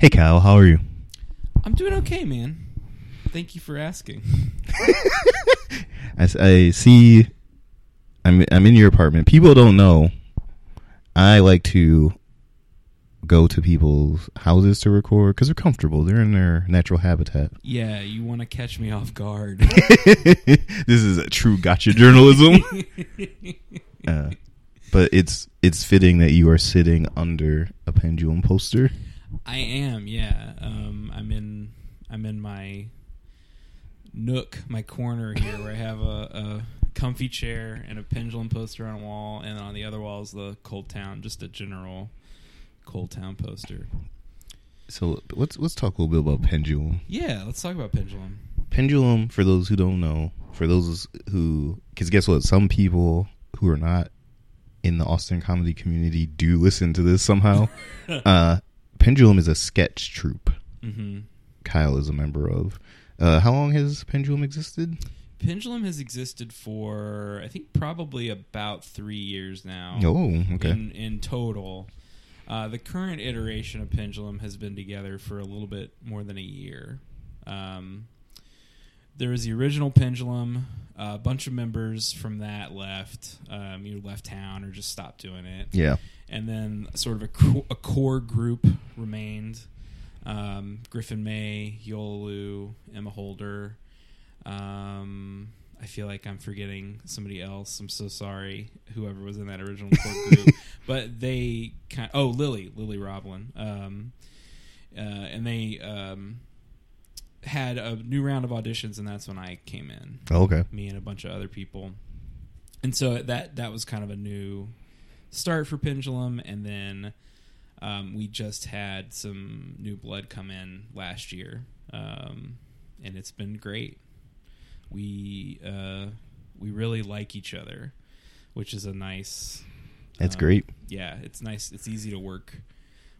Hey Kyle, how are you? I'm doing okay, man. Thank you for asking. i see. I'm I'm in your apartment. People don't know. I like to go to people's houses to record because they're comfortable. They're in their natural habitat. Yeah, you want to catch me off guard. this is a true gotcha journalism. uh, but it's it's fitting that you are sitting under a pendulum poster. I am, yeah. Um, I'm in I'm in my nook, my corner here, where I have a, a comfy chair and a pendulum poster on a wall, and on the other wall is the ColdTowne, just a general ColdTowne poster. So let's let's talk a little bit about pendulum. Yeah, let's talk about pendulum. pendulum for those who don't know for those who because guess what some people who are not in the austin comedy community do listen to this somehow uh pendulum is a sketch troupe hmm kyle is a member of uh how long has pendulum existed Pendulum has existed for I think probably about three years now. oh okay in, in total. Uh, the current iteration of Pendulum has been together for a little bit more than a year. Um, there was the original Pendulum. A bunch of members from that left, um, either left town or just stopped doing it. yeah And then sort of a, co- a core group remained. Um, Griffin May, Yolu, Emma Holder. Um, I feel like I'm forgetting somebody else. I'm so sorry, whoever was in that original core group. but they kind oh Lily, Lily Roblin, um, uh, and they um, had a new round of auditions, and that's when I came in okay me and a bunch of other people. And so that that was kind of a new start for Pendulum, and then um, we just had some new blood come in last year, um, and it's been great. We uh, we really like each other, which is a nice. that's um, great Yeah, it's nice. It's easy to work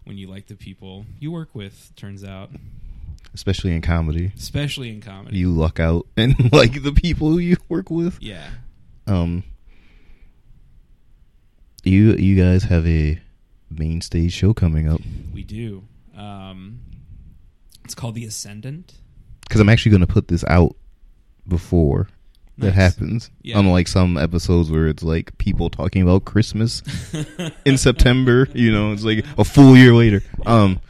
when you like the people you work with. Turns out, especially in comedy especially in comedy. you luck out and like the people you work with yeah. um you you guys have a main stage show coming up We do. Um, it's called The Ascendant. because I'm actually going to put this out before that happens. Yeah. Unlike some episodes where it's like people talking about Christmas in September, you know, it's like a full year later. Um,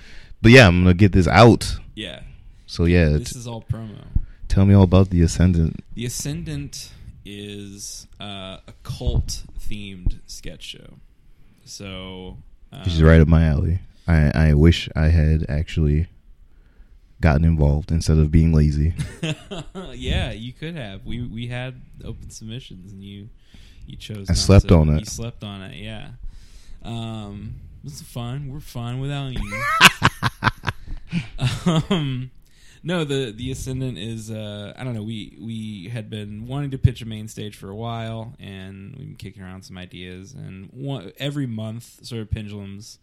but yeah, I'm gonna get this out. Yeah. So yeah, This is all promo. tell me all about the Ascendant. The Ascendant is uh, a cult themed sketch show. So. Um, Which is right up my alley. I I wish I had actually gotten involved instead of being lazy. yeah, you could have. We we had open submissions, and you you chose. I not slept to. on it. You slept on it. Yeah. Um, it's fun. We're fine without you. um, no, the the ascendant is. Uh, I don't know. We we had been wanting to pitch a main stage for a while, and we've been kicking around some ideas. And one, every month, sort of pendulums.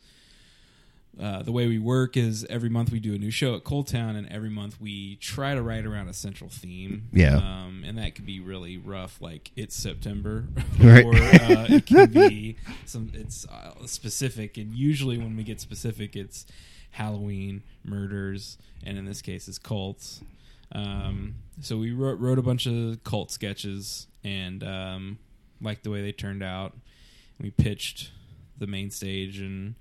Uh, the way we work is every month we do a new show at ColdTowne, and every month we try to write around a central theme. Yeah. um, and that can be really rough. Like it's September, Right. or uh, it can be some. It's uh, specific, and usually when we get specific, it's Halloween, murders, and in this case, it's cults. Um, so we wrote, wrote a bunch of cult sketches, and um, liked the way they turned out. We pitched the main stage, and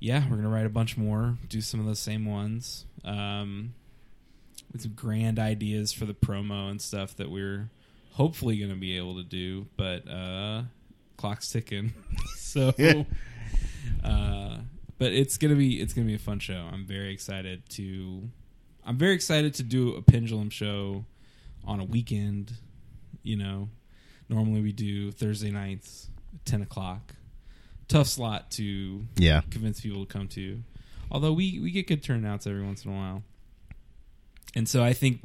yeah, we're gonna write a bunch more, do some of those same ones. Um, with some grand ideas for the promo and stuff that we're hopefully gonna be able to do, but uh, clock's ticking. so, uh, but it's gonna be it's gonna be a fun show. I'm very excited to I'm very excited to do a pendulum show on a weekend. You know, normally we do Thursday nights, ten o'clock. Tough slot to Yeah. convince people to come to. Although we we get good turnouts every once in a while, and so I think,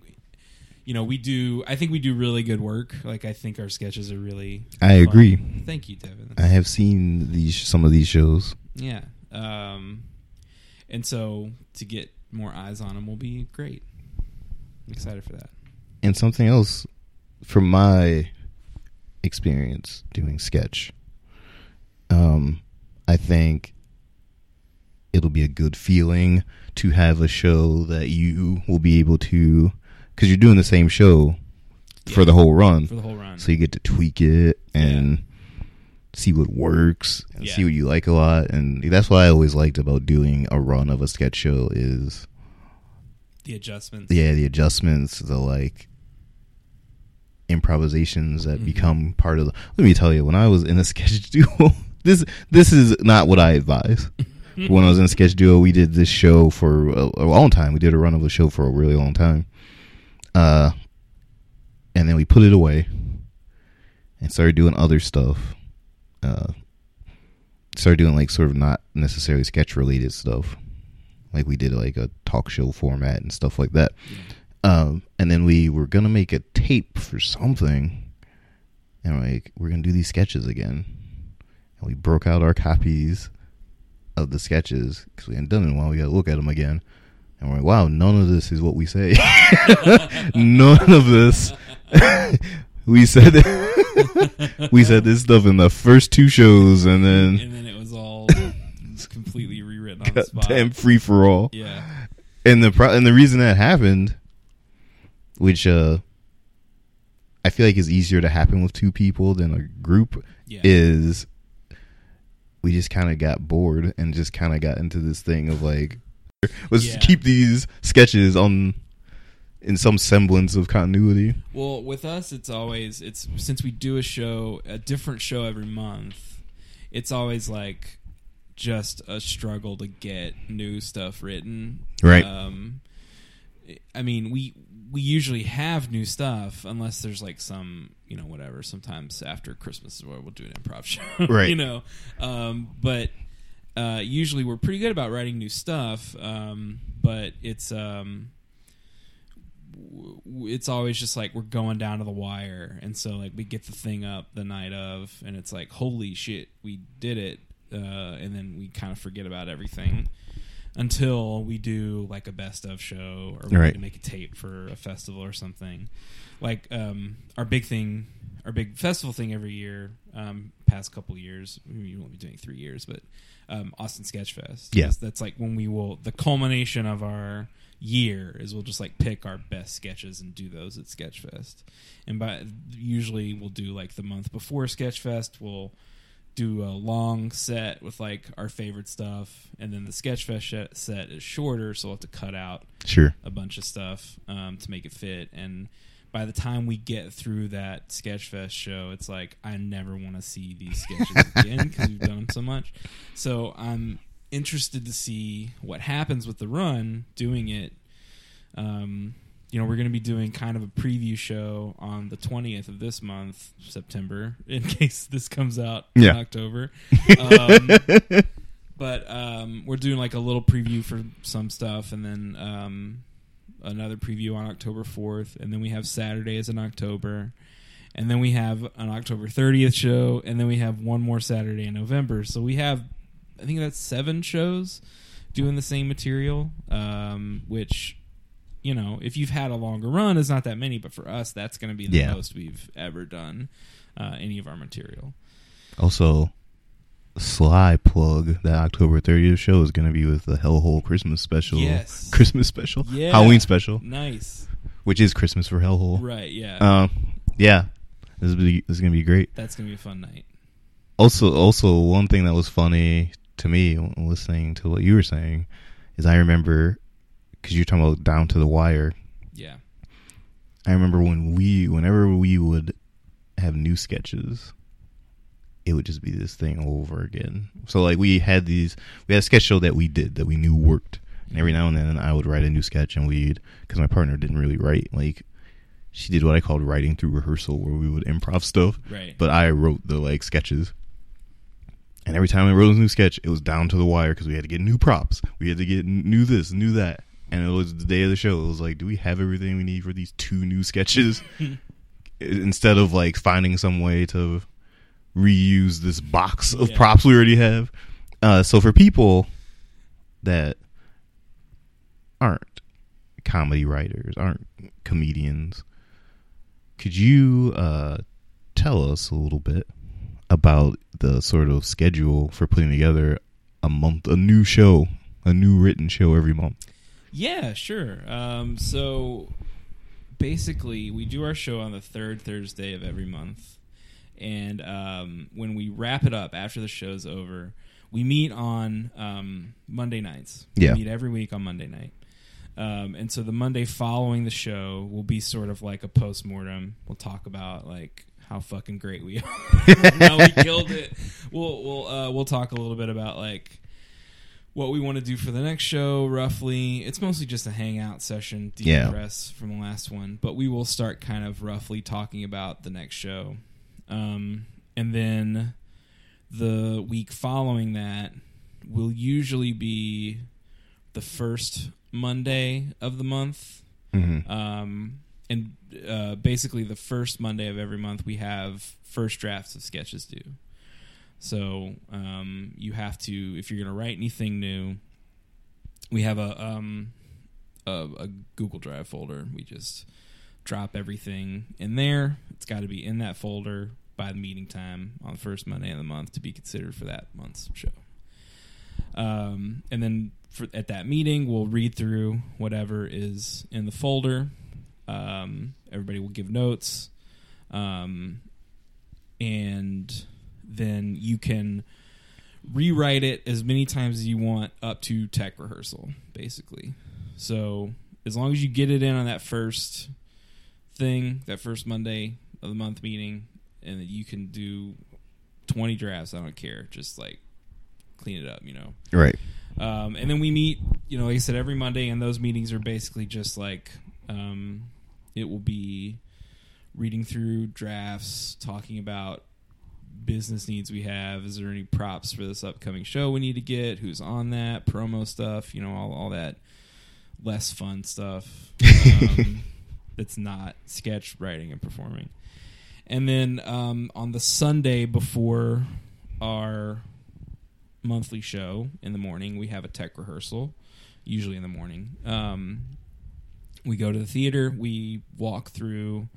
you know, we do. I think we do really good work. Like I think our sketches are really. I fun. agree. Thank you, Devin. I have seen these some of these shows. Yeah. Um, and so to get more eyes on them will be great. I'm excited for that. And something else from my experience doing sketch. Um I think it'll be a good feeling to have a show that you will be able to cuz you're doing the same show for the whole run. For the whole run. So you get to tweak it and see what works and Yeah. see what you like a lot and that's what I always liked about doing a run of a sketch show is the adjustments. yeah the adjustments the like improvisations that Mhm. become part of the let me tell you when i was in a sketch duo this this is not what i advise when i was in a sketch duo we did this show for a, a long time we did a run of a show for a really long time uh and then we put it away and started doing other stuff uh started doing like sort of not necessarily sketch related stuff. Like we did like a talk show format and stuff like that. Um and then we were gonna make a tape for something. And like we're gonna do these sketches again. And we broke out our copies of the sketches because we hadn't done it in a while. We gotta look at them again. And we're like wow none of this is what we say. None of this we said we said this stuff in the first two shows and then and then it was all completely rewritten on the spot. goddamn free for all Yeah. and the pro- and the reason that happened, which uh, I feel like is easier to happen with two people than a group, Yeah. is we just kind of got bored and just kind of got into this thing of like, let's Yeah. keep these sketches on in some semblance of continuity. Well, with us, it's always it's since we do a show, a different show every month. It's always like just a struggle to get new stuff written. Right. Um, I mean, we we usually have new stuff unless there's like some you know whatever. Sometimes after Christmas is where we'll do an improv show. Right. you know, um, but uh, usually we're pretty good about writing new stuff. Um, but it's um, it's always just like we're going down to the wire and so like we get the thing up the night of and it's like holy shit we did it uh, and then we kind of forget about everything until we do like a best of show or we Right. make a tape for a festival or something like um, our big thing our big festival thing every year um, past couple years we won't be doing three years but um, austin sketch fest Yeah. that's like when we will the culmination of our year is we'll just like pick our best sketches and do those at Sketchfest. And by usually we'll do like the month before Sketchfest, we'll do a long set with like our favorite stuff, and then the Sketchfest sh- set is shorter, so we'll have to cut out Sure. a bunch of stuff um, to make it fit. And by the time we get through that Sketchfest show, it's like I never want to see these sketches again because we've done them so much. So I'm interested to see what happens with the run doing it. Um, you know, we're going to be doing kind of a preview show on the 20th of this month, September, in case this comes out in October. Um, but um, we're doing like a little preview for some stuff, and then um, another preview on October fourth, and then we have Saturdays in October, and then we have an October thirtieth show, and then we have one more Saturday in November. So we have, I think that's seven shows doing the same material, um, which. You know, if you've had a longer run, is not that many, but for us, that's going to be the Yeah. most we've ever done uh, any of our material. Also, sly plug that October 30th show is going to be with the Hellhole Christmas special. Yes. Christmas special. Yeah. Halloween special, Nice, which is Christmas for Hellhole. right? Yeah, Um, yeah, this is, this is gonna be great. that's gonna be a fun night. Also, also one thing that was funny to me listening to what you were saying is I remember because you're talking about down to the wire. Yeah, I remember when we, whenever we would have new sketches, it would just be this thing over again. So like we had these, we had a sketch show that we did that we knew worked, And every now and then, I would write a new sketch, and we'd because my partner didn't really write. Like, she did what I called writing through rehearsal, where we would improv stuff. Right. But I wrote the like sketches. And every time we wrote a new sketch, it was down to the wire because we had to get new props. We had to get new this, new that. And it was the day of the show. It was like, do we have everything we need for these two new sketches? Instead of like finding some way to reuse this box of Yeah. props we already have. Uh, so for people that aren't comedy writers, aren't comedians, could you uh, tell us a little bit about the sort of schedule for putting together a month, a new show, a new written show every month? Yeah, sure. Um, so basically, we do our show on the third Thursday of every month, and um, when we wrap it up after the show's over, we meet on um, Monday nights. Yeah. we meet every week on Monday night. Um, and so the Monday following the show will be sort of like a post mortem. We'll talk about like how fucking great we are, we killed it. We'll we'll uh, we'll talk a little bit about like what we want to do for the next show roughly it's mostly just a hangout session Yeah. decompress from the last one but we will start kind of roughly talking about the next show um, and then the week following that will usually be the first monday of the month Mm-hmm. um, and uh, basically the first monday of every month we have first drafts of sketches due so um, you have to, if you're going to write anything new, we have a, um, a a Google Drive folder. We just drop everything in there. It's got to be in that folder by the meeting time on the first Monday of the month to be considered for that month's show. Um, and then for, at that meeting, we'll read through whatever is in the folder. Um, everybody will give notes. Um, and then you can rewrite it as many times as you want up to tech rehearsal, basically. So as long as you get it in on that first thing, that first Monday of the month meeting, and that you can do twenty drafts, I don't care. Just like clean it up, you know. Right. Um, and then we meet, you know, like I said, every Monday, and those meetings are basically just like um, it will be reading through drafts, talking about business needs we have. Is there any props for this upcoming show we need to get? Who's on that? Promo stuff, you know, all, all that less fun stuff um, that's not sketch writing and performing. And then um, on the Sunday before our monthly show in the morning, we have a tech rehearsal, usually in the morning. Um, we go to the theater, we walk through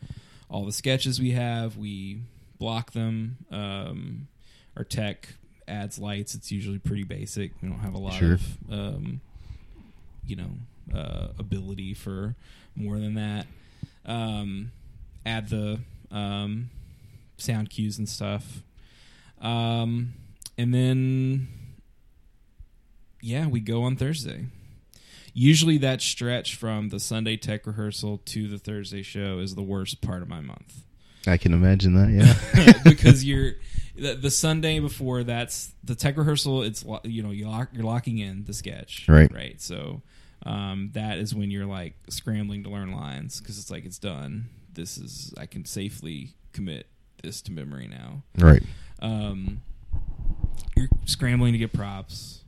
all the sketches we have, we block them. Um, our tech adds lights. It's usually pretty basic. We don't have a lot Sure. of, um, you know, uh, ability for more than that. Um, add the um, sound cues and stuff. Um, and then, yeah, we go on Thursday. Usually, that stretch from the Sunday tech rehearsal to the Thursday show is the worst part of my month I can imagine that. Yeah. because you're the, the Sunday before that's the tech rehearsal. It's you know you lock, you're locking in the sketch, Right. Right. So um, that is when you're like scrambling to learn lines because it's like it's done. This is I can safely commit this to memory now. right. Um, you're scrambling to get props.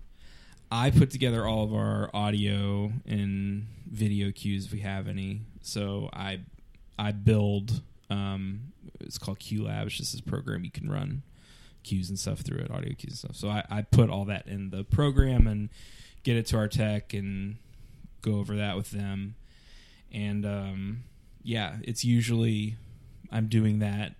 I put together all of our audio and video cues if we have any. So I I build um, it's called QLab. It's just this program you can run cues and stuff through it, audio cues and stuff. So I, I put all that in the program and get it to our tech and go over that with them. And um, yeah, it's usually I'm doing that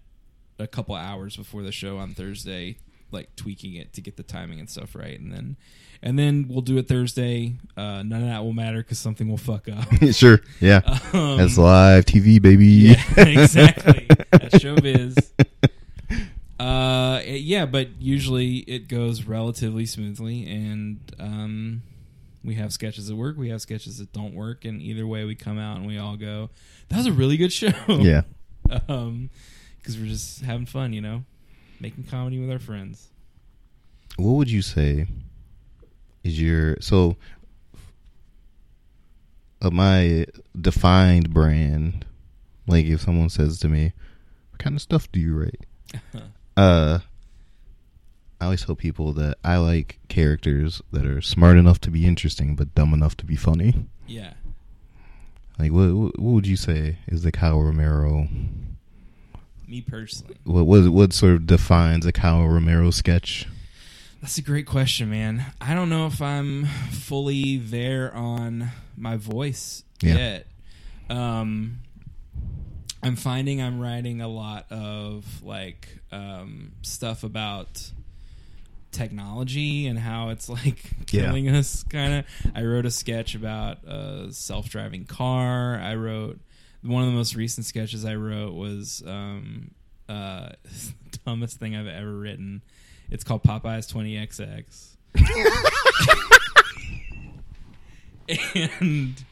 a couple hours before the show on Thursday, like tweaking it to get the timing and stuff right, and then and then we'll do it Thursday. Uh, none of that will matter because something will fuck up. sure. Yeah. Um, That's live TV, baby. yeah, exactly. That's showbiz. Uh, it- yeah, but usually it goes relatively smoothly, and um, we have sketches that work, we have sketches that don't work, and either way, we come out and we all go, "That was a really good show." yeah. um, because we're just having fun, you know, making comedy with our friends. What would you say is your so of my defined brand, like if someone says to me, "What kind of stuff do you write?" uh, I always tell people that I like characters that are smart enough to be interesting, but dumb enough to be funny. Yeah. Like, what what would you say is the Kyle Romero? Me personally. What what what sort of defines a Kyle Romero sketch? That's a great question, man. I don't know if I'm fully there on my voice Yeah. yet. Um, I'm finding I'm writing a lot of like um, stuff about technology and how it's like Yeah. killing us. Kind of. I wrote a sketch about a self-driving car. I wrote one of the most recent sketches I wrote was um, uh, dumbest thing I've ever written. It's called Popeyes 20XX. and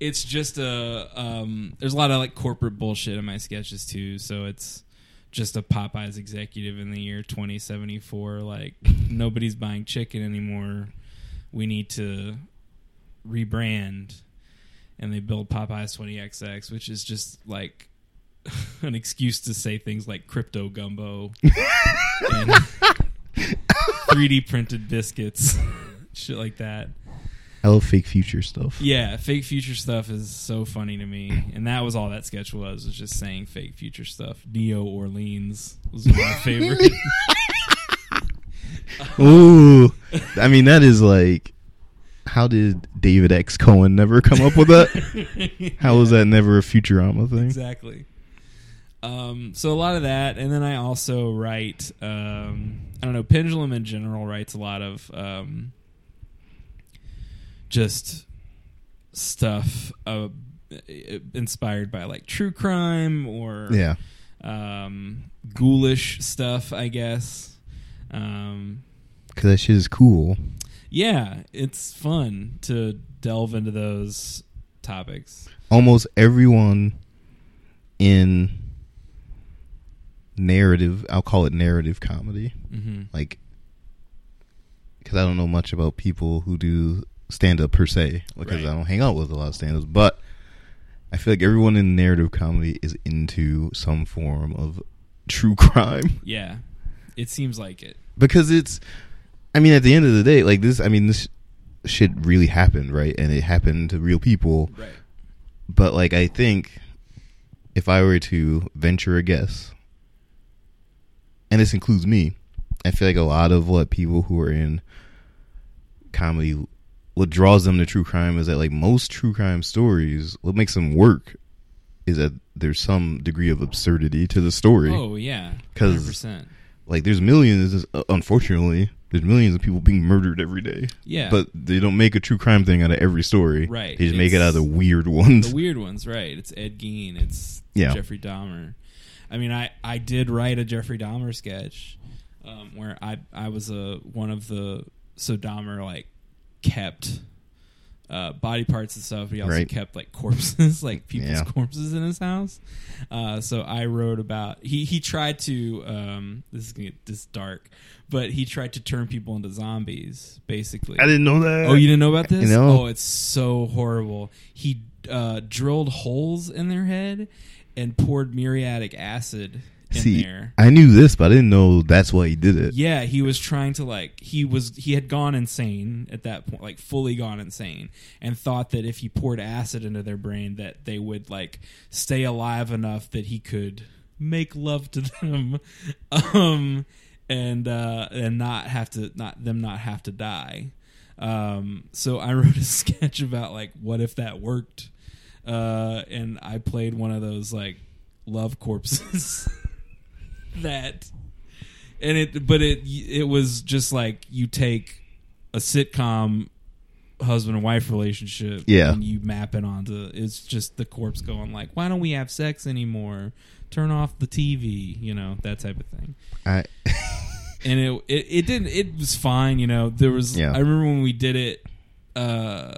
it's just a um, there's a lot of like corporate bullshit in my sketches too so it's just a popeyes executive in the year 2074 like nobody's buying chicken anymore we need to rebrand and they build popeyes 20xx which is just like an excuse to say things like crypto gumbo and 3d printed biscuits shit like that I love fake future stuff. yeah, fake future stuff is so funny to me, and that was all that sketch was was just saying fake future stuff. Neo Orleans was my favorite. Ooh, I mean that is like, how did David X Cohen never come up with that? How was that never a Futurama thing? exactly. Um, so a lot of that, and then I also write. Um, I don't know. Pendulum in general writes a lot of um, just stuff uh, inspired by like true crime or Yeah, um, ghoulish stuff, I guess. Um, because that shit is cool. Yeah, it's fun to delve into those topics. Almost everyone in narrative, I'll call it narrative comedy, hmm like, because I don't know much about people who do stand up per se, because Right. I don't hang out with a lot of stand ups, but I feel like everyone in narrative comedy is into some form of true crime. Yeah, it seems like it. because it's i mean at the end of the day like this i mean this shit really happened right and it happened to real people Right. but like i think if i were to venture a guess and this includes me i feel like a lot of what people who are in comedy what draws them to true crime is that like most true crime stories what makes them work is that there's some degree of absurdity to the story Oh yeah, 'Cause- percent. like there's millions unfortunately there's millions of people being murdered every day Yeah, but they don't make a true crime thing out of every story Right. they just make it out of the weird ones the weird ones, right? It's Ed Gein. It's Yeah. Jeffrey Dahmer. I mean, I I did write a Jeffrey Dahmer sketch um, where I I was a one of the so Dahmer like kept uh, body parts and stuff. He also Right. kept like corpses, like people's Yeah. corpses in his house. Uh, so I wrote about he he tried to um, this is gonna get this dark, but he tried to turn people into zombies, basically. i didn't know that Oh, you didn't know about this? No. Oh, it's so horrible. He uh, drilled holes in their head and poured muriatic acid see there. i knew this but i didn't know that's why he did it Yeah, he was trying to like he was he had gone insane at that point, like fully gone insane, and thought that if he poured acid into their brain, that they would like stay alive enough that he could make love to them, um, and uh, and not have to not them not have to die. Um, so I wrote a sketch about like what if that worked, uh, and I played one of those like love corpses that and it but it it was just like you take a sitcom husband and wife relationship Yeah. and you map it onto it's just the corpse going like why don't we have sex anymore turn off the tv you know that type of thing i and it it, it didn't it was fine you know there was Yeah. i remember when we did it uh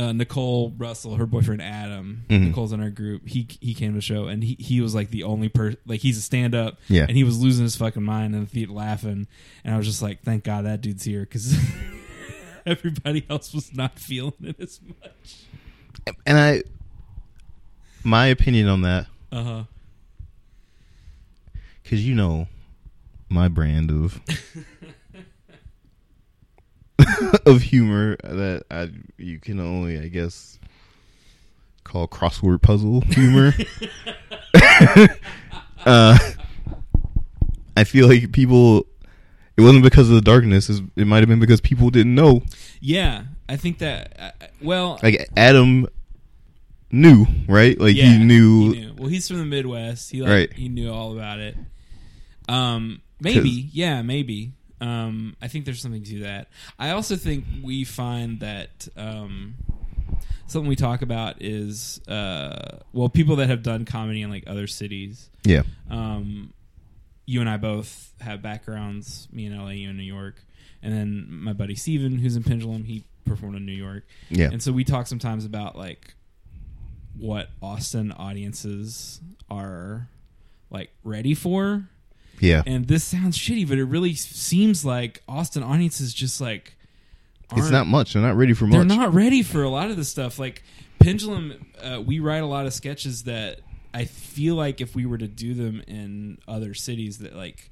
uh, Nicole Russell, her boyfriend Adam, Mhm. Nicole's in our group. He he came to the show, and he, he was like the only person. Like he's a stand up, Yeah. and he was losing his fucking mind in the theater laughing. And I was just like, thank God that dude's here because everybody else was not feeling it as much. and I, my opinion on that, Uh huh. because you know, my brand of of humor that I you can only, I guess, call crossword puzzle humor. uh, I feel like people. It wasn't because of the darkness. It might have been because people didn't know. Yeah, I think that. Uh, well, Like Adam knew, right? Like yeah, he knew. he knew. Well, he's from the Midwest. He like Right. he knew all about it. Um, maybe, yeah, maybe. Um, I think there's something to that. I also think we find that um, something we talk about is uh, well, people that have done comedy in like other cities. Yeah, Um, you and I both have backgrounds. Me in LA, you in New York, and then my buddy Steven, who's in Pendulum, he performed in New York. yeah, And so we talk sometimes about like what Austin audiences are like ready for. Yeah. And this sounds shitty, but it really seems like Austin audiences just like It's not much. They're not ready for much. they're not ready for a lot of this stuff. Like Pendulum, uh, we write a lot of sketches that I feel like if we were to do them in other cities that like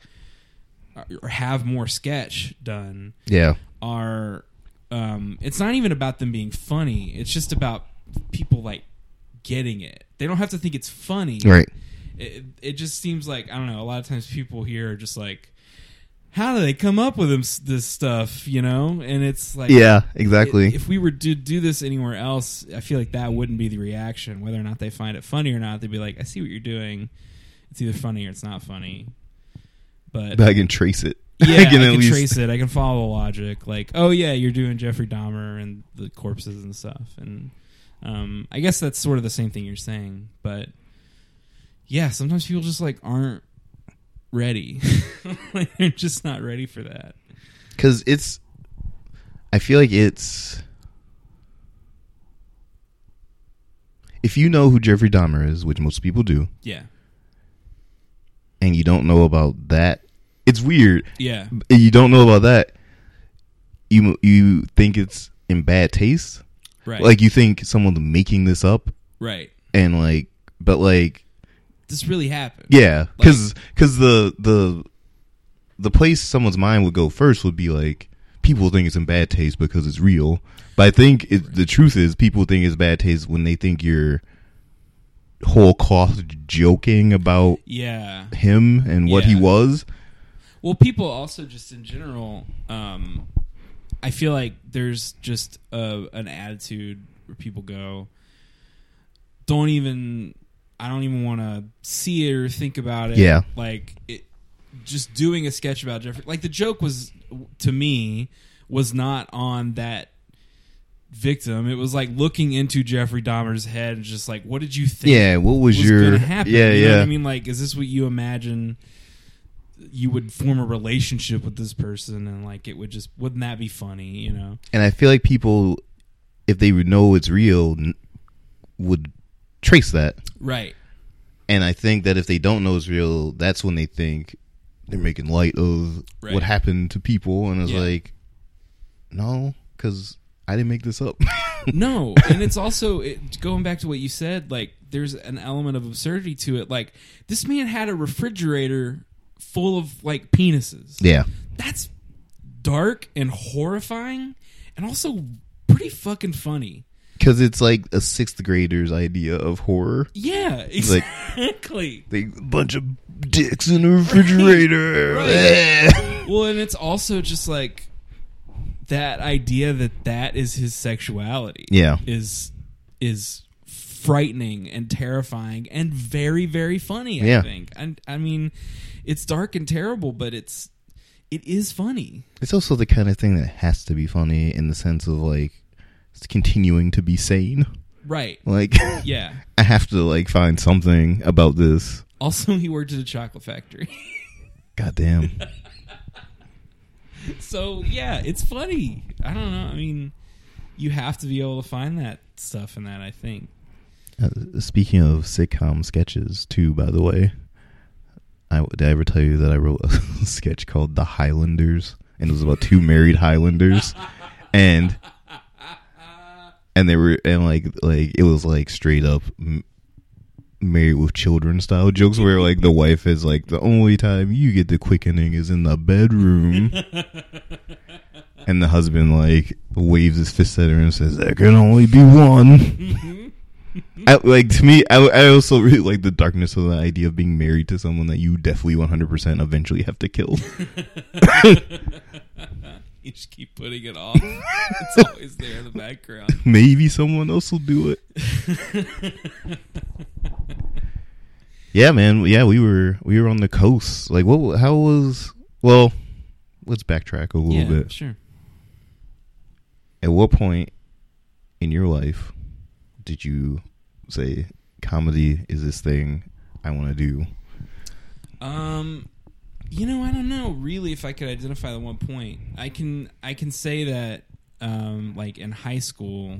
are- or have more sketch done, Yeah, are um it's not even about them being funny it's just about people like getting it they don't have to think it's funny right. It, it just seems like i don't know a lot of times people here are just like how do they come up with this stuff you know and it's like Yeah, exactly. i- if we were to do this anywhere else i feel like that wouldn't be the reaction whether or not they find it funny or not they'd be like i see what you're doing it's either funny or it's not funny but but I can trace it. yeah, I can can, at least- trace it. I can follow the logic. Like, oh yeah, you're doing Jeffrey Dahmer and the corpses and stuff. And um, I guess that's sort of the same thing you're saying. But yeah, sometimes people just like aren't ready. like, they're just not ready for that. because it's i feel like it's if you know who jeffrey dahmer is which most people do Yeah, and you don't know about that it's weird yeah, and you don't know about that you you think it's in bad taste right, like you think someone's making this up right. and like but like This really happened. yeah because because the the the place someone's mind would go first would be like people think it's in bad taste because it's real but i think it, the truth is people think it's bad taste when they think you're whole cloth joking about yeah. him and what he was Well, people also just in general, um, I feel like there's just a, an attitude where people go, don't even, I don't even want to see it or think about it. Yeah. like it, just doing a sketch about Jeffrey. Like the joke was to me was not on that victim. It was like looking into Jeffrey Dahmer's head and just like, what did you think? yeah what was, was your gonna happen. yeah you know yeah I mean, like, is this what you imagine? You would form a relationship with this person, and like it would just wouldn't that be funny? You know? and i feel like people if they would know it's real would trace that Right. And I think that if they don't know it's real, that's when they think they're making light of Right. what happened to people. And it's Yeah. like, no, because I didn't make this up. No, and it's also it, going back to what you said. Like, there's an element of absurdity to it. Like, this man had a refrigerator full of like penises. yeah. That's dark and horrifying, and also pretty fucking funny. Because it's like a sixth grader's idea of horror. Yeah, like- exactly. They, a bunch of dicks in a refrigerator. Right. Eh. well, and it's also just like that idea that that is his sexuality. Yeah. is is frightening and terrifying and very very funny. I Yeah. think. And I mean, it's dark and terrible, but it's it is funny. It's also the kind of thing that has to be funny in the sense of like continuing to be sane. Right. Like, Yeah. I have to like find something about this. Also, he worked at a chocolate factory. God damn. so yeah, it's funny. I don't know. I mean, you have to be able to find that stuff in that. I think. Uh, speaking of sitcom sketches, too, by the way, I did I ever tell you that I wrote a sketch called "The Highlanders" and it was about two married Highlanders, and and they were and like like it was like straight up married with children style jokes where like the wife is like the only time you get the quickening is in the bedroom. And the husband like waves his fist at her and says there can only be one. Mm-hmm. I, like to me I, I also really like the darkness of the idea of being married to someone that you definitely 100% eventually have to kill you just keep putting it off. it's always there in the background. maybe someone else will do it Yeah, man. Yeah, we were we were on the coast. Like, what? How was? Well, let's backtrack a little yeah, bit. sure. At what point in your life did you say comedy is this thing I want to do? Um, you know, I don't know really if I could identify the one point. I can I can say that um, like in high school,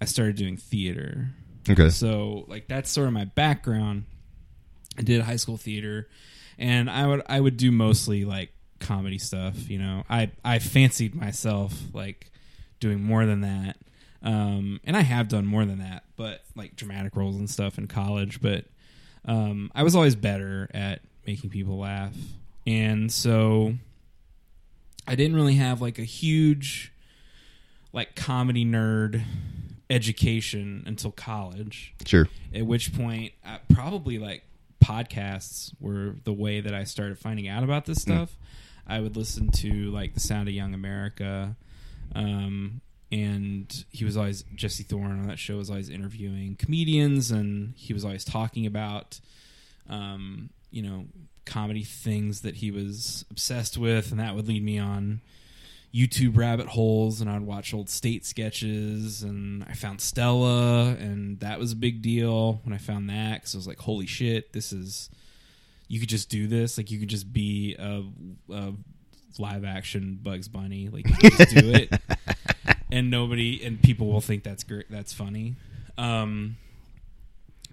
I started doing theater. Okay. So like that's sort of my background. I did high school theater, and I would I would do mostly like comedy stuff. You know, I I fancied myself like doing more than that, um, and I have done more than that, but like dramatic roles and stuff in college. But um, I was always better at making people laugh, and so I didn't really have like a huge like comedy nerd education until college Sure. at which point uh, probably like podcasts were the way that I started finding out about this stuff. I would listen to like the Sound of Young America, um, and he was always Jesse Thorn on that show was always interviewing comedians, and he was always talking about, um, you know, comedy things that he was obsessed with, and that would lead me on YouTube rabbit holes and I'd watch old state sketches and I found Stella and that was a big deal when I found that because I was like, holy shit, this is you could just do this like you could just be a, a live action Bugs Bunny like you could just do it and nobody and people will think that's great that's funny. Um,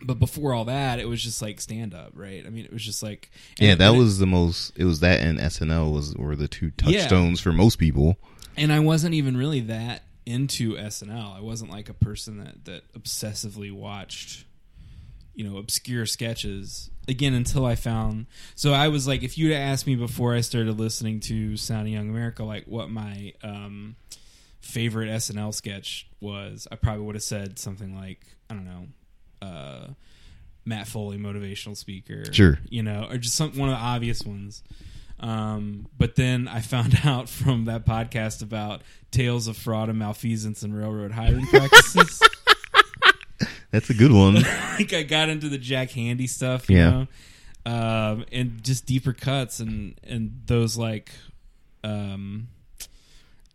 but before all that, it was just like stand up, right? I mean, it was just like Yeah, that it- was the most. It was that and SNL was were the two Yeah. touchstones for most people. and I wasn't even really that into SNL. I wasn't like a person that that obsessively watched, you know, obscure sketches again until I found. So I was like, if you'd asked me before I started listening to Sound of Young America, like what my um, favorite SNL sketch was, I probably would have said something like, I don't know. Uh, Matt Foley, motivational speaker, Sure. you know, or just some one of the obvious ones. Um, but then I found out from that podcast about tales of fraud and malfeasance and railroad hiring practices. That's a good one. like I got into the Jack Handey stuff, you Yeah. know, um, and just deeper cuts and and those like um,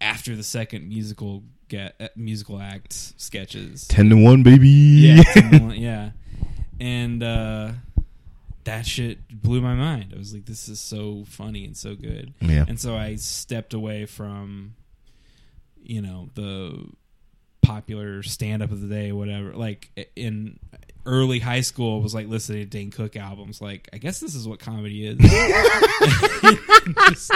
after the second musical get musical act sketches. Ten to one, baby. Yeah, something like- yeah, and uh, that shit blew my mind. I was like, this is so funny and so good. yeah. And so I stepped away from, you know, the popular stand up of the day, whatever. Like in early high school, was like listening to Dane Cook albums. Like, I guess this is what comedy is. just,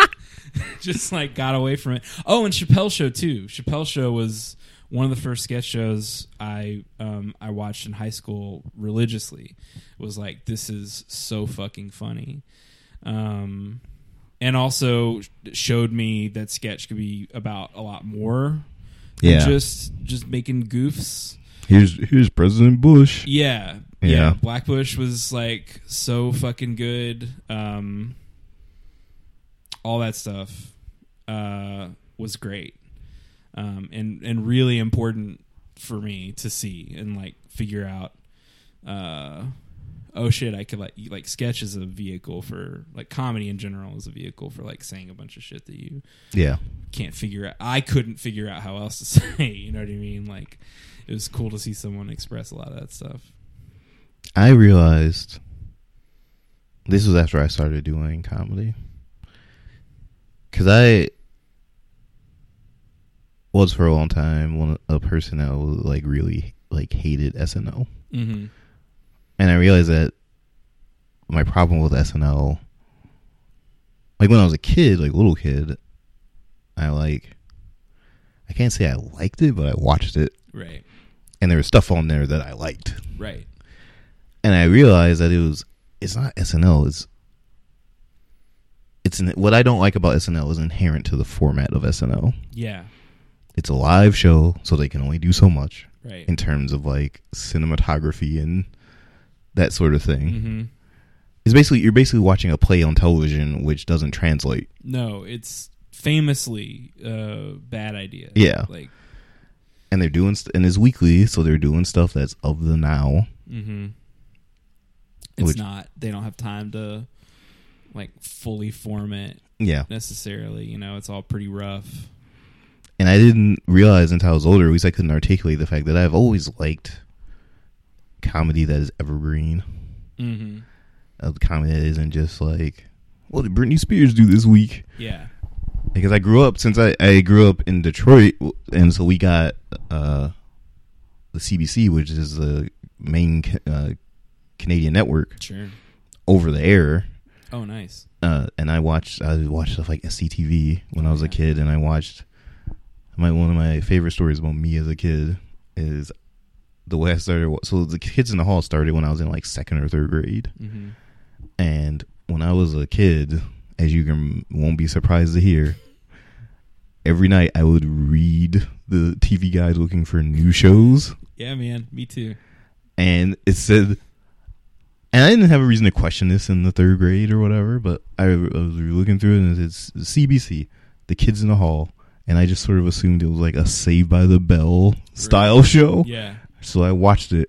just like got away from it. Oh, and Chappelle Show too. Chappelle Show was one of the first sketch shows I um, I watched in high school religiously. It was like this is so fucking funny. Um, and also showed me that sketch could be about a lot more than Yeah. just just making goofs. Here's here's President Bush. Yeah, Yeah. Black Bush was like so fucking good. Um, all that stuff uh, was great, um, and and really important for me to see and like figure out. Uh, oh shit! I could like like sketch as a vehicle for like comedy in general as a vehicle for like saying a bunch of shit that you Yeah. can't figure out. I couldn't figure out how else to say. You know what I mean? Like it was cool to see someone express a lot of that stuff. I realized this was after I started doing comedy. Cause I was for a long time one a person that was like really like hated SNL. Mm-hmm. And I realized that my problem with SNL like when I was a kid, like little kid, I like I can't say I liked it, but I watched it. Right. and there was stuff on there that I liked, Right. and I realized that it was it's not SNL. It's it's an, what I don't like about SNL is inherent to the format of SNL. Yeah. It's a live show, so they can only do so much Right. in terms of like cinematography and that sort of thing. hmm It's basically you're basically watching a play on television, which doesn't translate. No, it's famously a bad idea. Yeah. Like. And they're doing st- and it's weekly, so they're doing stuff that's of the now. hmm It's Which- not. They don't have time to like fully form it Yeah, necessarily. You know, it's all pretty rough. and I didn't realize until I was older, at least I couldn't articulate the fact that I've always liked comedy that is evergreen, hmm a comedy that isn't just like, what did Britney Spears do this week? Yeah. Because I grew up since I, I grew up in Detroit, and so we got uh, the CBC, which is the main uh, Canadian network, Sure. over the air. Oh, nice. uh, and I watched I watched stuff like SCTV when I was a kid, and I watched my one of my favorite stories about me as a kid is the way I started. So the kids in the hall started when I was in like second or third grade, hmm and when I was a kid, as you can won't be surprised to hear, every night I would read the TV guide looking for new shows, Yeah, man. Me too. and it said. And I didn't have a reason to question this in the third grade or whatever, but I, I was looking through it and it's CBC, The Kids in the Hall, and I just sort of assumed it was like a Saved by the Bell style show. Yeah. So I watched it,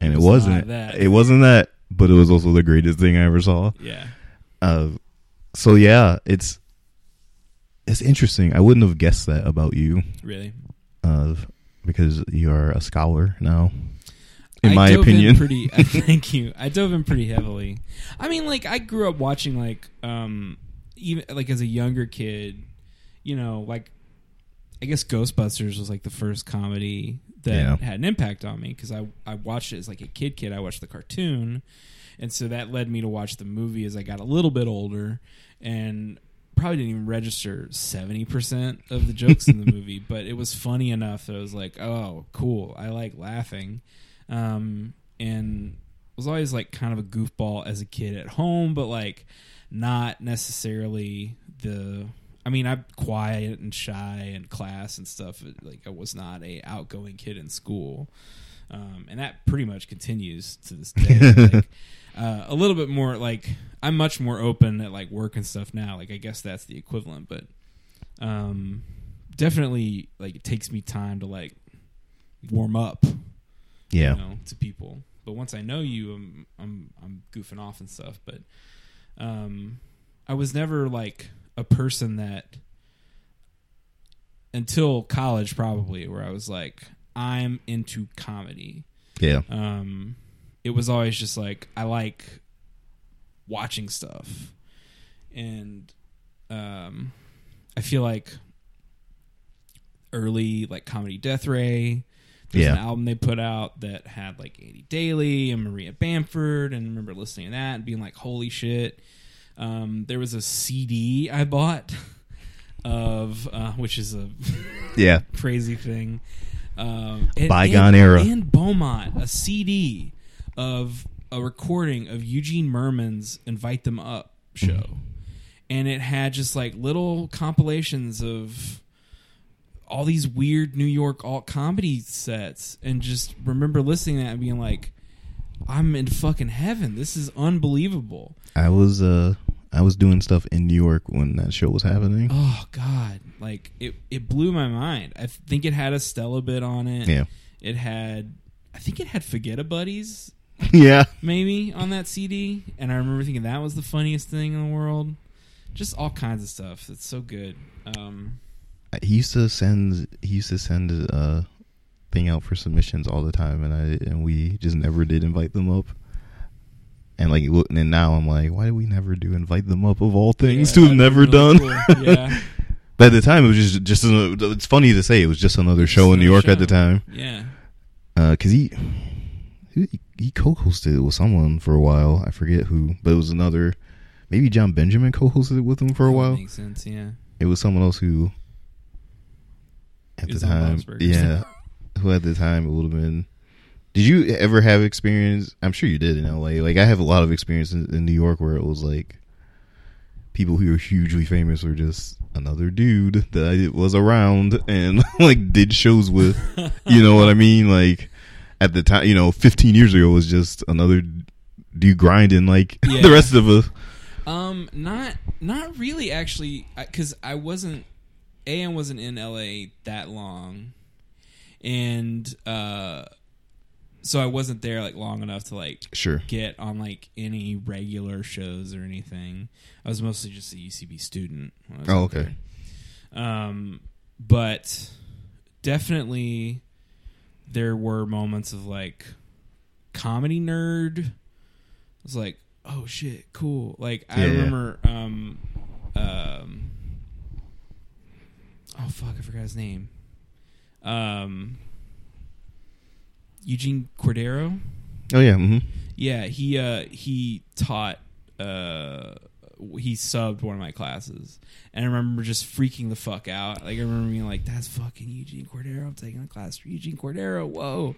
and It was not wasn't. that. It wasn't that, but it was also the greatest thing I ever saw. Yeah. Uh, so yeah, it's it's interesting. I wouldn't have guessed that about you, Really. uh, because you are a scholar now. In I my dove in opinion, pretty. uh, thank you. I dove in pretty heavily. I mean, like I grew up watching like um even like as a younger kid, you know, like I guess Ghostbusters was like the first comedy that Yeah. had an impact on me because I I watched it as like a kid kid. I watched the cartoon, and so that led me to watch the movie as I got a little bit older, and probably didn't even register seventy percent of the jokes in the movie, but it was funny enough that I was like, oh, cool. I like laughing, um, and was always like kind of a goofball as a kid at home, but like not necessarily the. I mean, I'm quiet and shy in class and stuff. Like I was not a outgoing kid in school, um, and that pretty much continues to this day. like, uh, a little bit more like I'm much more open at like work and stuff now. Like I guess that's the equivalent, but um, definitely like it takes me time to like warm up yeah, you know, to people. But once I know you, I'm I'm I'm goofing off and stuff. But um, I was never like a person that until college probably where I was like I'm into comedy. yeah, Um, it was always just like I like watching stuff, and um, I feel like early like comedy Death Ray. There's Yeah. an album they put out that had like Andy Daly and Maria Bamford, and I remember listening to that and being like, "Holy shit!" Um, there was a CD I bought of uh, which is a yeah. crazy thing. Um, and- Bygone and- era. And Beaumont, a CD of a recording of Eugene Mirman's "Invite Them Up" show, Mm-hmm. and it had just like little compilations of all these weird New York alt comedy sets, and just remember listening to that and being like, "I'm in fucking heaven. This is unbelievable." I was uh I was doing stuff in New York when that show was happening. Oh God! Like it, it blew my mind. I think it had a Stella bit on it. Yeah, It had, I think it had Forget a Buddies yeah. maybe on that CD, and I remember thinking that was the funniest thing in the world. Just all kinds of stuff. It's so good. Um, He used to send he used to send a thing out for submissions all the time, and I and we just never did invite them up. And like, and now I'm like, why did we never do invite them up of all things yeah, to have never really done? cool. Yeah, But at the time, it was just just an, it's funny to say it was just another show in New York Another at the time yeah. Uh, because he he, he co-hosted it with someone for a while. I forget who, but it was another. Maybe John Benjamin co-hosted it with him for a That while. makes sense. Yeah. It was someone else who, at the time, yeah. who at the time it would have been. Did you ever have experience? I'm sure you did in LA. Like I have a lot of experience in, in New York where it was like people who were hugely famous were just another dude that I was around and like did shows with. you know what I mean? Like at the time, you know, 15 years ago was just another dude grinding like Yeah. the rest of us. Um, not not really actually, because I wasn't. Am wasn't in LA that long, and uh, so I wasn't there like long enough to like Sure. get on like any regular shows or anything. I was mostly just a UCB student. When I was Oh, okay. Um, but definitely there were moments of like comedy nerd. I was like, oh shit, cool. Like I yeah. remember, um, um, oh fuck, I forgot his name. Um, Eugene Cordero. Oh yeah. hmm Yeah, he uh he taught uh he subbed one of my classes. And I remember just freaking the fuck out. Like I remember being like, That's fucking Eugene Cordero. I'm taking a class for Eugene Cordero. Whoa.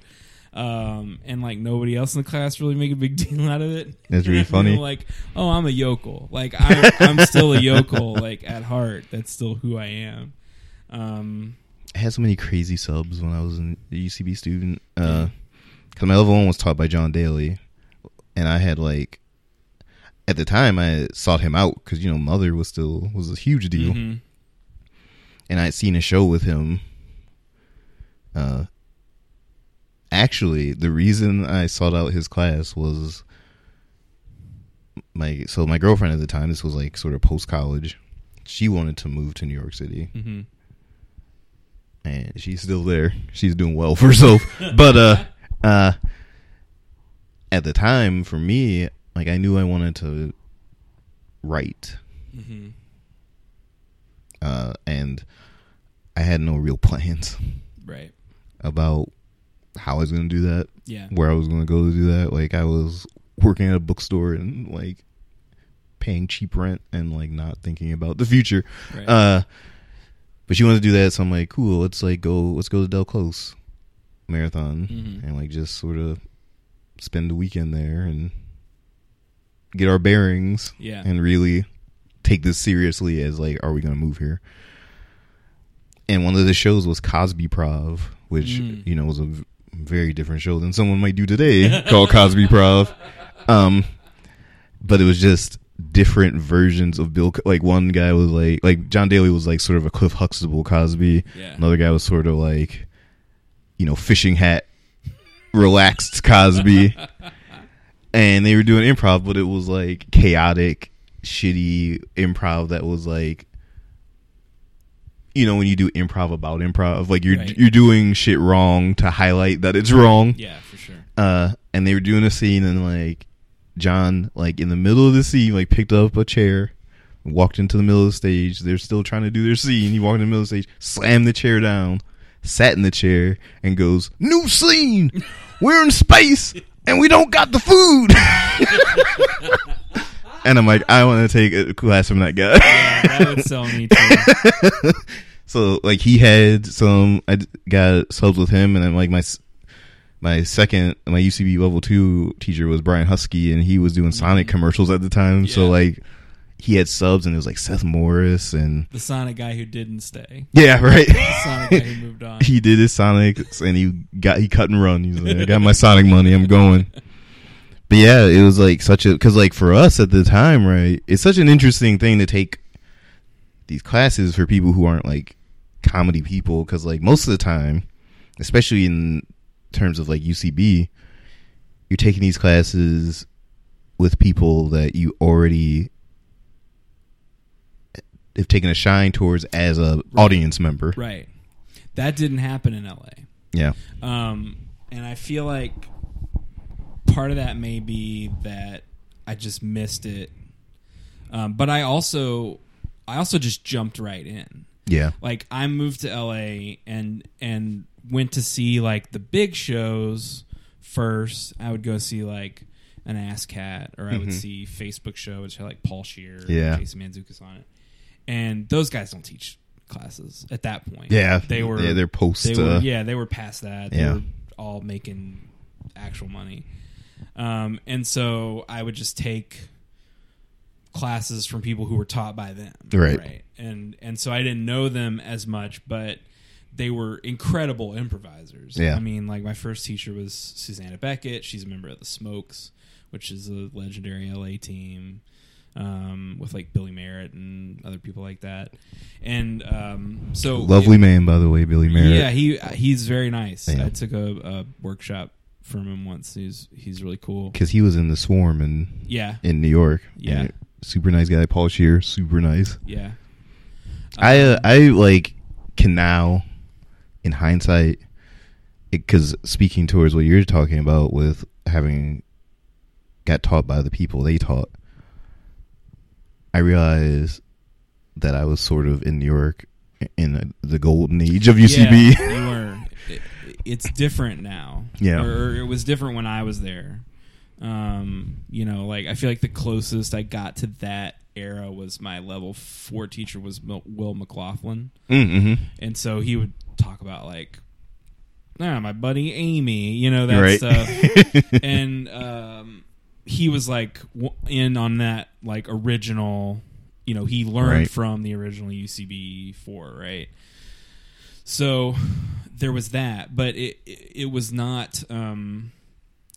Um and like nobody else in the class really make a big deal out of it. That's really funny. Like, oh, I'm a yokel. Like I'm, I'm still a yokel. Like at heart, that's still who I am. Um, I had so many crazy subs when I was the UCB student. Uh, Because my level one was taught by John Daly, and I had like, at the time I sought him out because you know Mother was still was a huge deal, mhm. and I had seen a show with him. Uh, actually, the reason I sought out his class was my so my girlfriend at the time. This was like sort of post college. She wanted to move to New York City Mhm. and she's still there. She's doing well for herself. but uh uh at the time for me, like I knew I wanted to write. Mhm. Uh and I had no real plans Right. about how I was going to do that, Yeah. where I was going to go to do that. Like I was working at a bookstore and like paying cheap rent and like not thinking about the future. Right. Uh, but she wanted to do that, so I'm like, cool. Let's like go. Let's go to Del Close marathon Mhm. and like just sort of spend the weekend there and get our bearings yeah. and really take this seriously as like, are we going to move here? And one of the shows was Cosby Prov, which Mm. you know was a v- very different show than someone might do today, called Cosby Prov. Um, but it was just different versions of Bill. Like one guy was like, like John Daly was like sort of a Cliff Huxtable Cosby. Yeah. Another guy was sort of like, you know, fishing hat, relaxed Cosby. and they were doing improv, but it was like chaotic, shitty improv that was like, you know, when you do improv about improv, like you're Right. you're doing shit wrong to highlight that it's wrong. Yeah, for sure. Uh, and they were doing a scene, and like John, like in the middle of the scene, like picked up a chair, walked into the middle of the stage. They're still trying to do their scene. He walked in the middle of the stage, slammed the chair down, sat in the chair, and goes, "New scene. We're in space, and we don't got the food." and I'm like, I want to take a class from that guy. Yeah, that would sell me too. so like he had some I got subs with him and then like my my second my UCB level 2 teacher was Brian Huskey and he was doing Sonic commercials at the time so Mm-hmm. Like he had subs and it was like Seth Morris and The Sonic guy who didn't stay. yeah right The Sonic guy who moved on. he did his Sonics and he got he cut and run he's like I got my Sonic money I'm going but yeah it was like such a cuz like for us at the time right it's such an interesting thing to take these classes for people who aren't like comedy people because like most of the time especially in terms of like ucb you're taking these classes with people that you already have taken a shine towards as a audience member Right. That didn't happen in LA. yeah Um, and I feel like part of that may be that I just missed it. Um, but I also, I also just jumped right in. yeah Like I moved to LA and and went to see like the big shows first. I would go see like an Ass Cat, or I would see Facebook show, which had like Paul Scheer, Yeah. Jason Mantzoukas on it, and those guys don't teach classes at that point. Yeah, they were. Yeah, they're post. They were, uh, yeah, they were past that. They yeah. were all making actual money. Um, and so I would just take classes from people who were taught by them. Right. And and so I didn't know them as much, but they were incredible improvisers. Yeah. I mean, like my first teacher was Susanna Beckett. She's a member of the Smokes, which is a legendary LA team. Um, with like Billy Merritt and other people like that, and um, so Lovely man, by the way, Billy Merritt. yeah, he he's very nice. Yeah. I took a, a workshop from him once. He's he's really cool. because he was in the Swarm in Yeah, in New York. Yeah. Super nice guy. Paul Scheer, super nice. yeah. I uh, Um, I like can now, in hindsight, because speaking towards what you're talking about with having got taught by the people they taught, I realized that I was sort of in New York in the golden age of UCB. Yeah, you were. It, it's different now. Yeah. or, or it was different when I was there. Um, you know, like I feel like the closest I got to that era was my level four teacher was Mil- Will McLaughlin. mm-hmm. and so he would talk about like ah, my buddy amy you know that Right. stuff and um, he was like w- in on that like original you know he learned Right. from the original ucb 4 right so there was that but it it, it was not um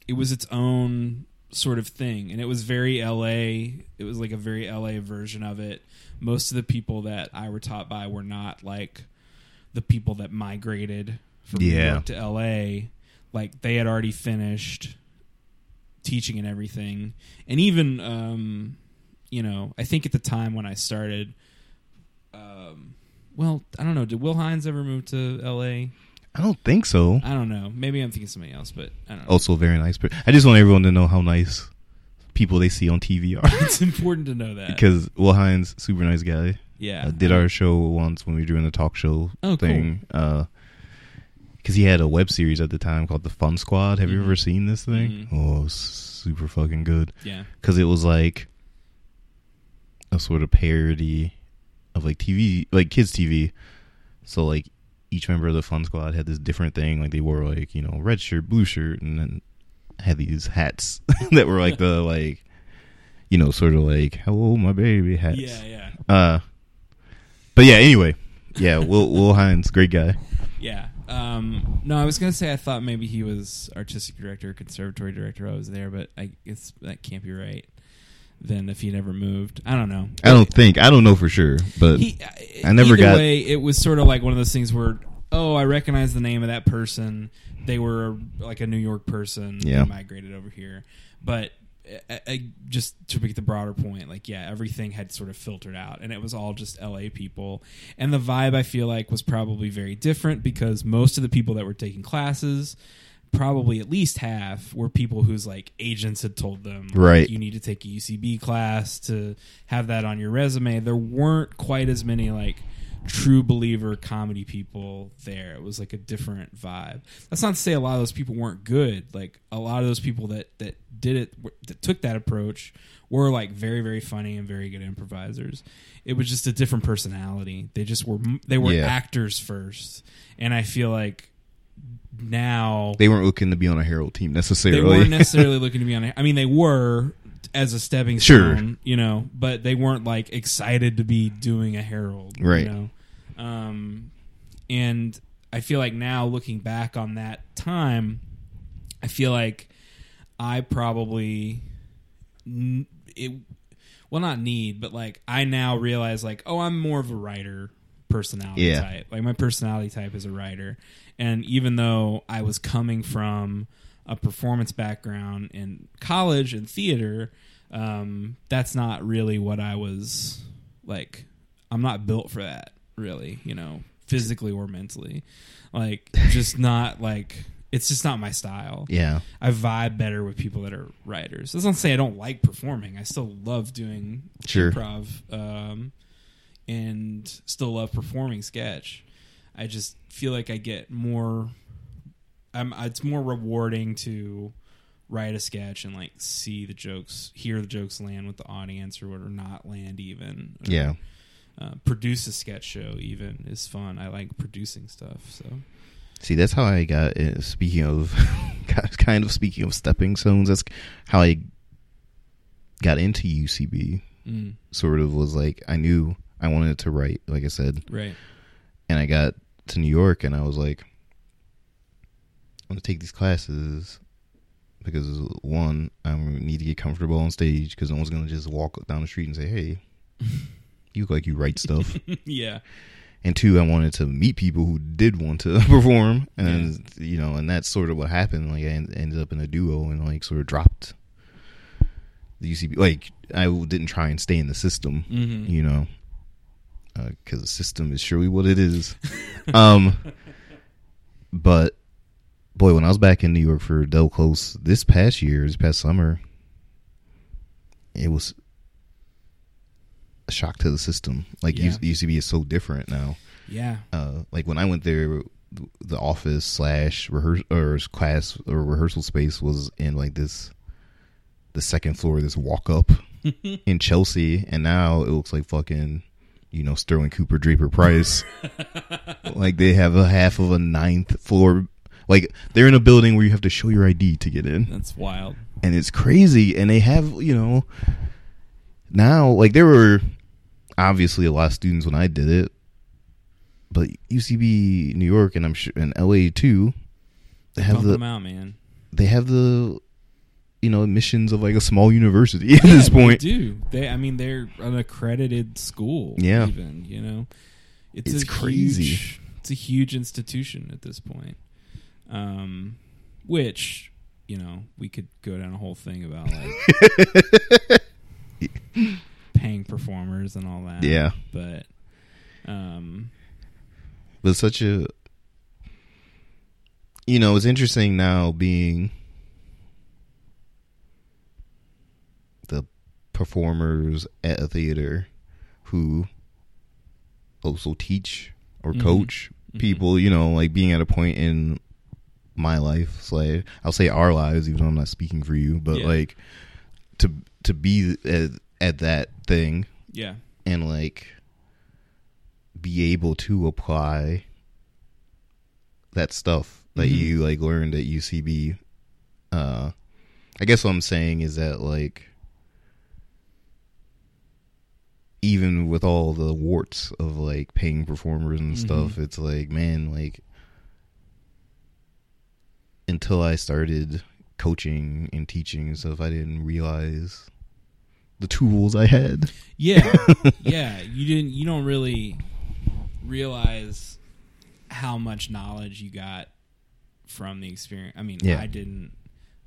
it was its own sort of thing and it was very la it was like a very la version of it most of the people that i were taught by were not like the people that migrated from New Yeah. York to LA, like they had already finished teaching and everything. And even um, you know, I think at the time when I started um well, I don't know, did Will Hines ever move to LA? I don't think so. I don't know. Maybe I'm thinking somebody else, but I don't know. Also, very nice. per- I just want everyone to know how nice people they see on TV are. It's important to know that. because Will Hines, super nice guy. yeah. uh, did our show once when we were doing the talk show Oh, cool. thing. Because he had a web series at the time called The Fun Squad. Have you Mhm. ever seen this thing? Mhm. Oh, super fucking good. Yeah. Because it was like a sort of parody of like TV, like kids TV. So like each member of the Fun Squad had this different thing. Like they wore like you know red shirt, blue shirt, and then had these hats that were like the like you know sort of like hello my baby hats. Yeah, yeah. Uh, but yeah. Anyway, yeah. Will Will Hines, great guy. Yeah. Um, no, I was gonna say I thought maybe he was artistic director, conservatory director. I was there, but I guess that can't be right. Then if he never moved, I don't know. I don't think I don't know for sure, but He, I never got- Way, it was sort of like one of those things where, oh, I recognize the name of that person. They were like a New York person. Yeah. migrated over here, but. I, I, just to make the broader point, like yeah, everything had sort of filtered out, and it was all just L.A. people. And the vibe I feel like was probably very different because most of the people that were taking classes, probably at least half, were people whose like agents had told them, like, Right. you need to take a UCB class to have that on your resume. There weren't quite as many like true believer comedy people there. It was like a different vibe. That's not to say a lot of those people weren't good. Like a lot of those people that that did it that took that approach were like very very funny and very good improvisers. It was just a different personality. They just were they were Yeah. actors first. And I feel like now they weren't looking to be on a Herald team necessarily. they weren't necessarily looking to be on. it. I mean, they were as a stepping Sure. stone, you know, but they weren't like excited to be doing a Herald, Right. You know, um, and I feel like now looking back on that time, I feel like I probably n- it well not need, but like I now realize like oh I'm more of a writer personality Yeah. type. Like my personality type is a writer, and even though I was coming from a performance background in college and theater, um, that's not really what I was like. I'm not built for that, really. You know, physically or mentally, like just not like it's just not my style. yeah, I vibe better with people that are writers. That's not to say I don't like performing. I still love doing Sure. improv, um, and still love performing sketch. I just feel like I get more. I'm. It's more rewarding to write a sketch and like see the jokes, hear the jokes land with the audience, or or not land even. Or, yeah. uh, produce a sketch show. Even is fun. I like producing stuff. So See, that's how I got. Uh, speaking of, kind of speaking of stepping stones, that's how I got into UCB. mm, Sort of was like I knew I wanted to write, like I said, right. and I got to New York, and I was like, I'm gonna take these classes because one, I need to get comfortable on stage because no one's gonna just walk down the street and say, "Hey, you look like you write stuff." yeah. and two, I wanted to meet people who did want to perform, and you know, and that's sort of what happened. Like I ended up in a duo and like sort of dropped the UCB. Like I didn't try and stay in the system, hmm you know, because the system is surely what it is. um, but boy, when I was back in New York for Del Close this past year, this past summer, it was a shock to the system. Like Yeah. UCB is so different now. Yeah. Uh, like when I went there, the office slash rehearsal or class or rehearsal space was in like this, the second floor, of this walk up in Chelsea, and now it looks like fucking, you know, Sterling Cooper, Draper Pryce. like they have a half of a ninth floor. Like they're in a building where you have to show your ID to get in, That's wild. and it's crazy. And they have, you know, now like there were obviously a lot of students when I did it, but UCB New York and I'm sure and LA too. They have Pump the them out, man. they have the you know admissions of like a small university at Yeah, this point. they do they? I mean, they're an accredited school. Yeah. even you know, it's, It's a crazy. Huge, it's a huge institution at this point. Um, which you know we could go down a whole thing about like paying performers and all that. Yeah. but um, but such a you know it's interesting now being the performers at a theater who also teach or Mhm. coach Mhm. people you know like being at a point in my life so i'll say our lives even though i'm not speaking for you but Yeah. like to to be at, at that thing yeah, and like be able to apply that stuff that Mhm. you like learned at UCB. Uh, I guess what I'm saying is that like even with all the warts of like paying performers and Mhm. stuff, it's like man, like until I started coaching and teaching and stuff, I didn't realize the tools I had. yeah, yeah. You didn't. You don't really realize how much knowledge you got from the experience. I mean, Yeah. I didn't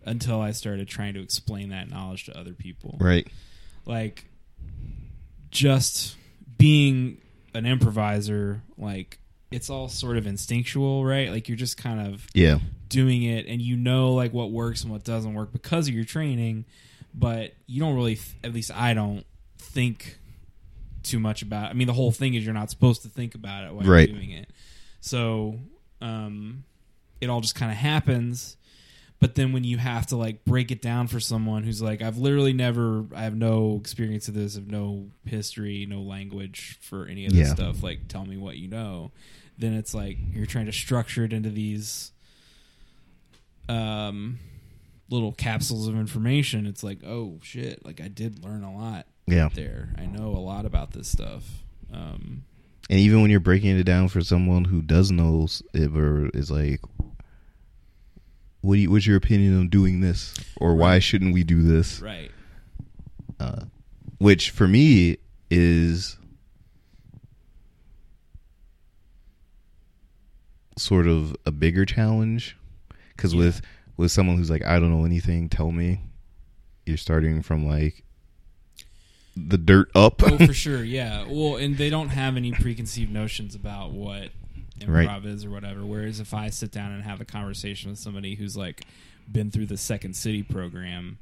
until I started trying to explain that knowledge to other people. Right. Like just being an improviser, like it's all sort of instinctual, right? Like you're just kind of Yeah. doing it and you know like what works and what doesn't work because of your training but you don't really th- at least i don't think too much about i mean the whole thing is you're not supposed to think about it while Right. you're doing it so um it all just kind of happens but then when you have to like break it down for someone who's like i've literally never i have no experience of this of no history no language for any of this Yeah. stuff like tell me what you know then it's like you're trying to structure it into these um little capsules of information it's like oh shit like i did learn a lot Yeah. there i know a lot about this stuff um And even when you're breaking it down for someone who does know it or is like, what you, what's your opinion on doing this, or why shouldn't we do this? right Uh, which for me is sort of a bigger challenge because Yeah. with with someone who's like, I don't know anything, tell me. You're starting from like the dirt up. oh for sure yeah well and they don't have any preconceived notions about what improv Right. is or whatever whereas if i sit down and have a conversation with somebody who's like been through the second city program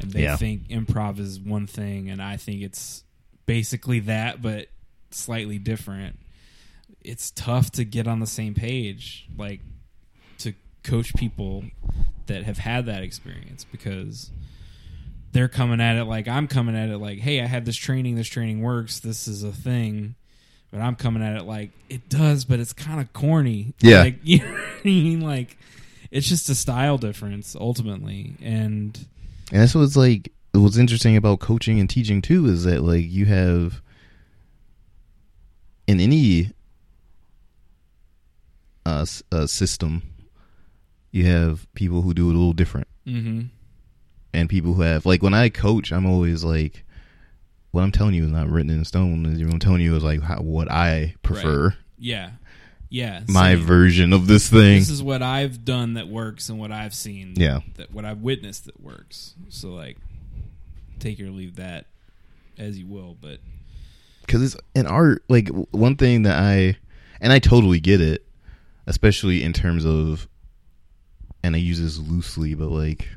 and they Yeah. think improv is one thing and i think it's basically that but slightly different it's tough to get on the same page like to coach people that have had that experience because they're coming at it like I'm coming at it like, hey, I had this training, this training works, this is a thing. But I'm coming at it like it does, but it's kind of corny. Yeah. like you know what I mean. Like it's just a style difference ultimately, and And that's what's like what's interesting about coaching and teaching too is that like you have in any uh, uh system you have people who do it a little different hmm and people who have like when I coach I'm always like what I'm telling you is not written in stone what I'm telling you is like how, what I prefer yeah, yeah. my same. version of this thing This is what I've done that works, and what I've seen. Yeah. that what I've witnessed that works. So like, take or leave that as you will. But because it's in art like one thing that i and i totally get it especially in terms of and i use this loosely but like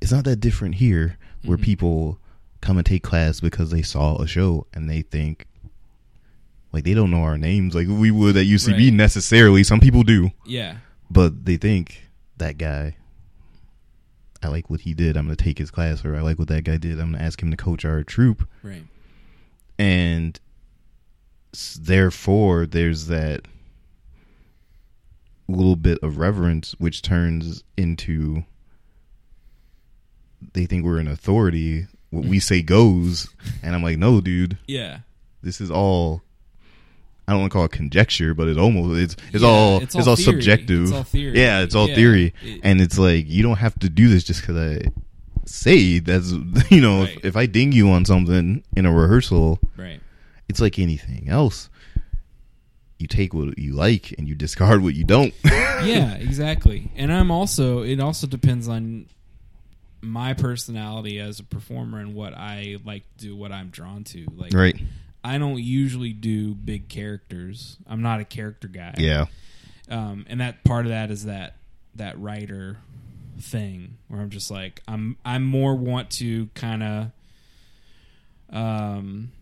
it's not that different here where Mhm. people come and take class because they saw a show and they think like they don't know our names like we would at ucb Right. necessarily some people do yeah, but they think that guy i like what he did i'm gonna take his class or i like what that guy did i'm gonna ask him to coach our troop right. and therefore there's that little bit of reverence which turns into they think we're an authority what we say goes and i'm like no dude Yeah, this is all I don't want to call it conjecture, but it's almost it's it's Yeah, all it's it's all all, subjective. It's all theory. Yeah, it's all Yeah. theory, It- and it's like you don't have to do this just because I say that's you know Right. if, if I ding you on something in a rehearsal, right. it's like anything else. You take what you like and you discard what you don't. yeah, exactly. And I'm also it also depends on my personality as a performer and what I like to do, what I'm drawn to. Like right? I don't usually do big characters. I'm not a character guy. Yeah. Um and that part of that is that that writer thing where I'm just like I'm I'm more want to kind of um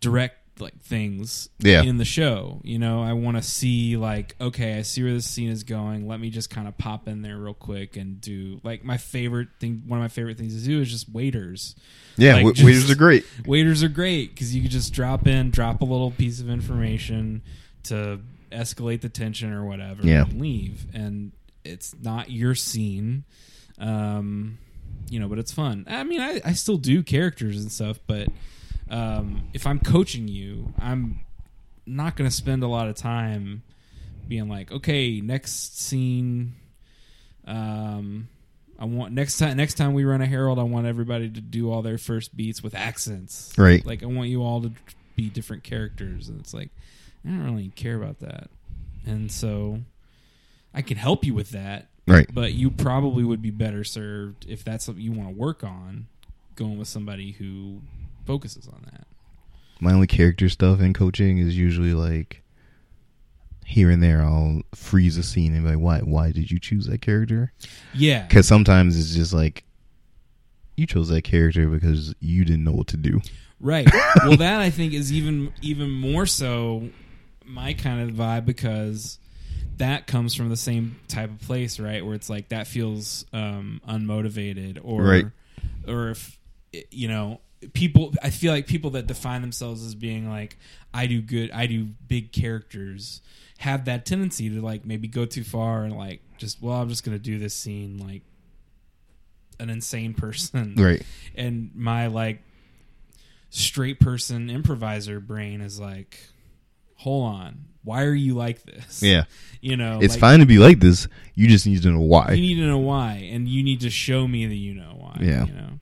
direct like things Yeah. in the show. You know, I want to see like, okay, I see where this scene is going. Let me just kind of pop in there real quick and do like my favorite thing. One of my favorite things to do is just waiters. Yeah, Like, wa- just- waiters are great. Waiters are great because you can just drop in, drop a little piece of information to escalate the tension or whatever, Yeah. and leave. And it's not your scene, um, you know, but it's fun. I mean, I, I still do characters and stuff, but um, if I'm coaching you, I'm not going to spend a lot of time being like, okay, next scene. Um, I want next time. Next time we run a herald, I want everybody to do all their first beats with accents. Right. Like I want you all to be different characters, and it's like I don't really care about that. And so I can help you with that, Right. but you probably would be better served if that's something you want to work on, going with somebody who focuses on that. My only character stuff in coaching is usually like here and there I'll freeze a scene and be like, why why did you choose that character? Yeah, Because sometimes it's just like you chose that character because you didn't know what to do. Right. well, that I think is even even more so my kind of vibe because that comes from the same type of place, right? Where it's like that feels um, unmotivated, or Right. or if you know people. I feel like people that define themselves as being like I do good, I do big characters, have that tendency to like maybe go too far and like just well, I'm just gonna do this scene like an insane person, Right. and my like straight person improviser brain is like hold on why are you like this Yeah. you know It's like, fine to be like this. You just need to know why. you need to know why and you need to show me that you know why Yeah. you know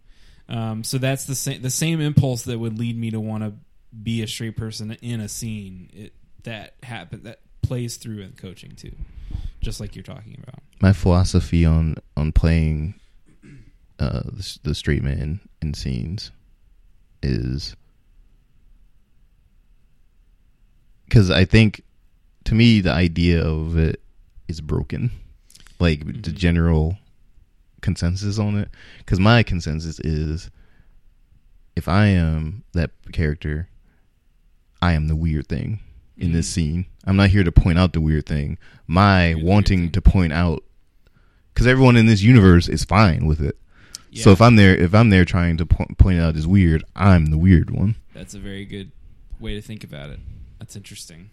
um, so that's the same the same impulse that would lead me to want to be a straight person in a scene. It that happen that plays through in coaching too just like you're talking about. My philosophy on on playing uh the, the straight man in scenes is because I think to me the idea of it is broken, like the Mhm. general consensus on it. Because my consensus is, if I am that character, I am the weird thing in this Mhm. scene. I'm not here to point out the weird thing. My weird wanting thing. to point out because everyone in this universe is fine with it. So if I'm there, if I'm there trying to po- point out as weird, I'm the weird one. That's a very good way to think about it. That's interesting.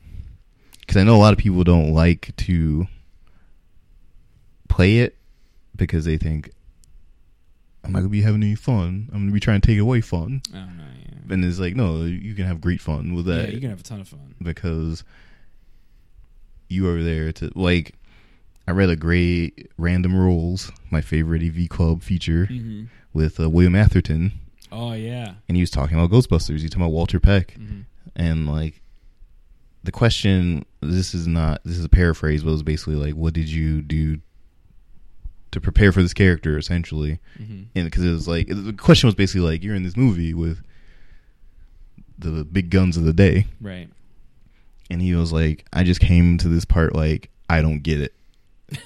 Because I know a lot of people don't like to play it because they think I'm not gonna be having any fun. I'm gonna be trying to take away fun. I don't. Yeah, And it's like, no, you can have great fun with that. yeah you can have a ton of fun. because you are there to like. I read a great Random Rules, my favorite AV Club feature hmm with uh, William Atherton, Oh yeah. and he was talking about Ghostbusters. He was talking about Walter Peck, hmm and like the question. This is not. This is a paraphrase, but it was basically like, what did you do to prepare for this character, essentially? hmm and because it was like the question was basically like you're in this movie with the big guns of the day Right. and he was like i just came to this part like i don't get it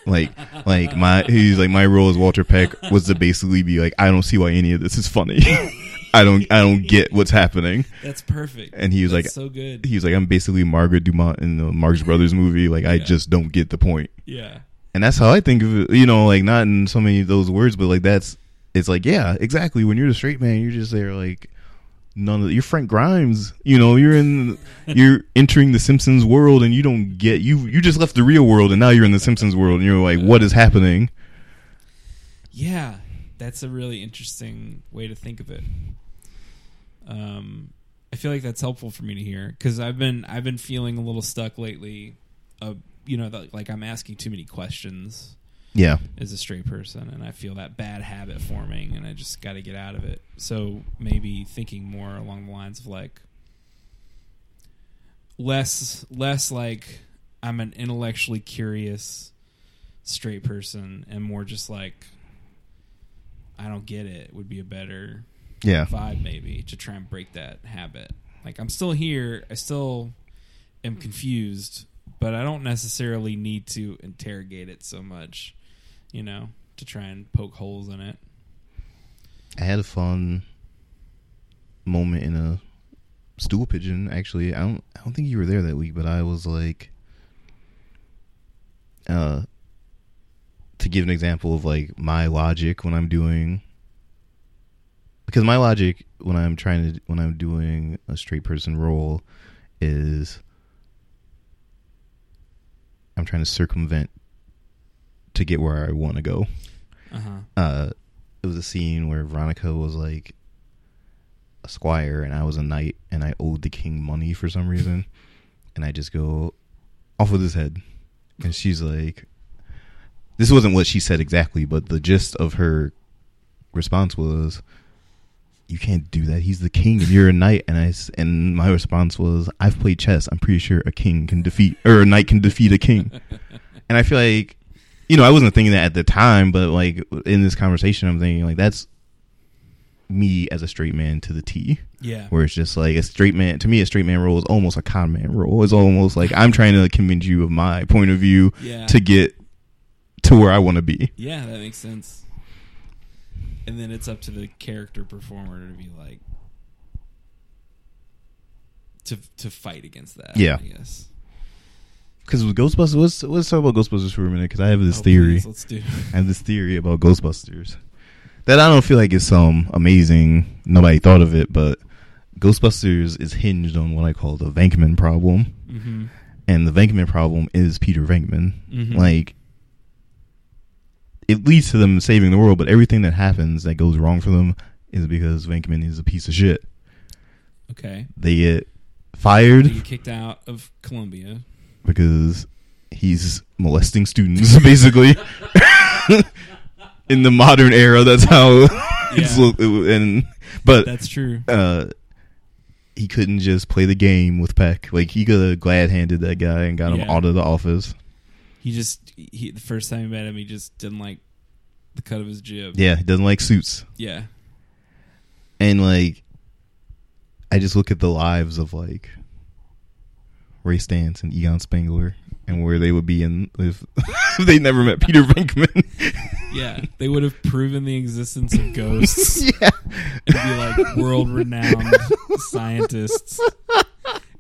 like like my he's like my role as walter peck was to basically be like i don't see why any of this is funny i don't i don't get what's happening That's perfect. and he was That's like so good. he was like i'm basically margaret dumont in the marx brothers movie like i just don't get the point Yeah. And that's how I think of it. You know, like not in so many of those words, but like that's it's like yeah, exactly. When you're the straight man, you're just there like none of you're Frank Grimes. You know, you're in you're entering the Simpsons world, and you don't get you you just left the real world, and now you're in the Simpsons world, and you're like, what is happening? Yeah, that's a really interesting way to think of it. Um, I feel like that's helpful for me to hear because I've been I've been feeling a little stuck lately. Uh, you know, that, like I'm asking too many questions Yeah, as a straight person, and I feel that bad habit forming, and I just got to get out of it. So maybe thinking more along the lines of like less less like I'm an intellectually curious straight person, and more just like I don't get it would be a better yeah, vibe maybe to try and break that habit. Like I'm still here, I still am confused, but I don't necessarily need to interrogate it so much, you know, to try and poke holes in it. I had a fun moment in a stool pigeon. Actually, I don't I don't think you were there that week, but I was like, uh, to give an example of like my logic when I'm doing, because my logic when I'm trying to when I'm doing a straight person role is I'm trying to circumvent to get where I want to go. Uh-huh. uh it was a scene where Veronica was like a squire and I was a knight and I owed the king money for some reason. And I just go off with his head. And she's like this wasn't what she said exactly but the gist of her response was you can't do that he's the king and you're a knight and I and my response was I've played chess I'm pretty sure a king can defeat or a knight can defeat a king and I feel like you know, I wasn't thinking that at the time, but like in this conversation, I'm thinking like that's me as a straight man to the T, Yeah. where it's just like a straight man. To me, a straight man role is almost a con man role. It's almost like I'm trying to convince you of my point of view Yeah. to get to where I want to be. Yeah, that makes sense. And then it's up to the character performer to be like to to fight against that. Yeah. I guess. Because Ghostbusters, let's let's talk about Ghostbusters for a minute. Because I have this Oh, theory. please, let's do. I have this theory about Ghostbusters that I don't feel like is some amazing. Nobody thought of it, but Ghostbusters is hinged on what I call the Venkman problem. Mm-hmm. and the Venkman problem is Peter Venkman. Mhm. Like, it leads to them saving the world, but everything that happens that goes wrong for them is because Venkman is a piece of shit. Okay. They get fired get kicked out of Columbia. because he's molesting students, basically. In the modern era, that's how it's Yeah. look. And but That's true. uh, he couldn't just play the game with Peck. Like he could have glad handed that guy and got him Yeah. out of the office. He just he the first time he met him, he just didn't like the cut of his jib. Yeah, he doesn't like suits. Yeah. And like I just look at the lives of like Ray Stantz and Egon Spengler and where they would be in if, if they never met Peter Venkman. Yeah. They would have proven the existence of ghosts yeah. and be like world renowned scientists.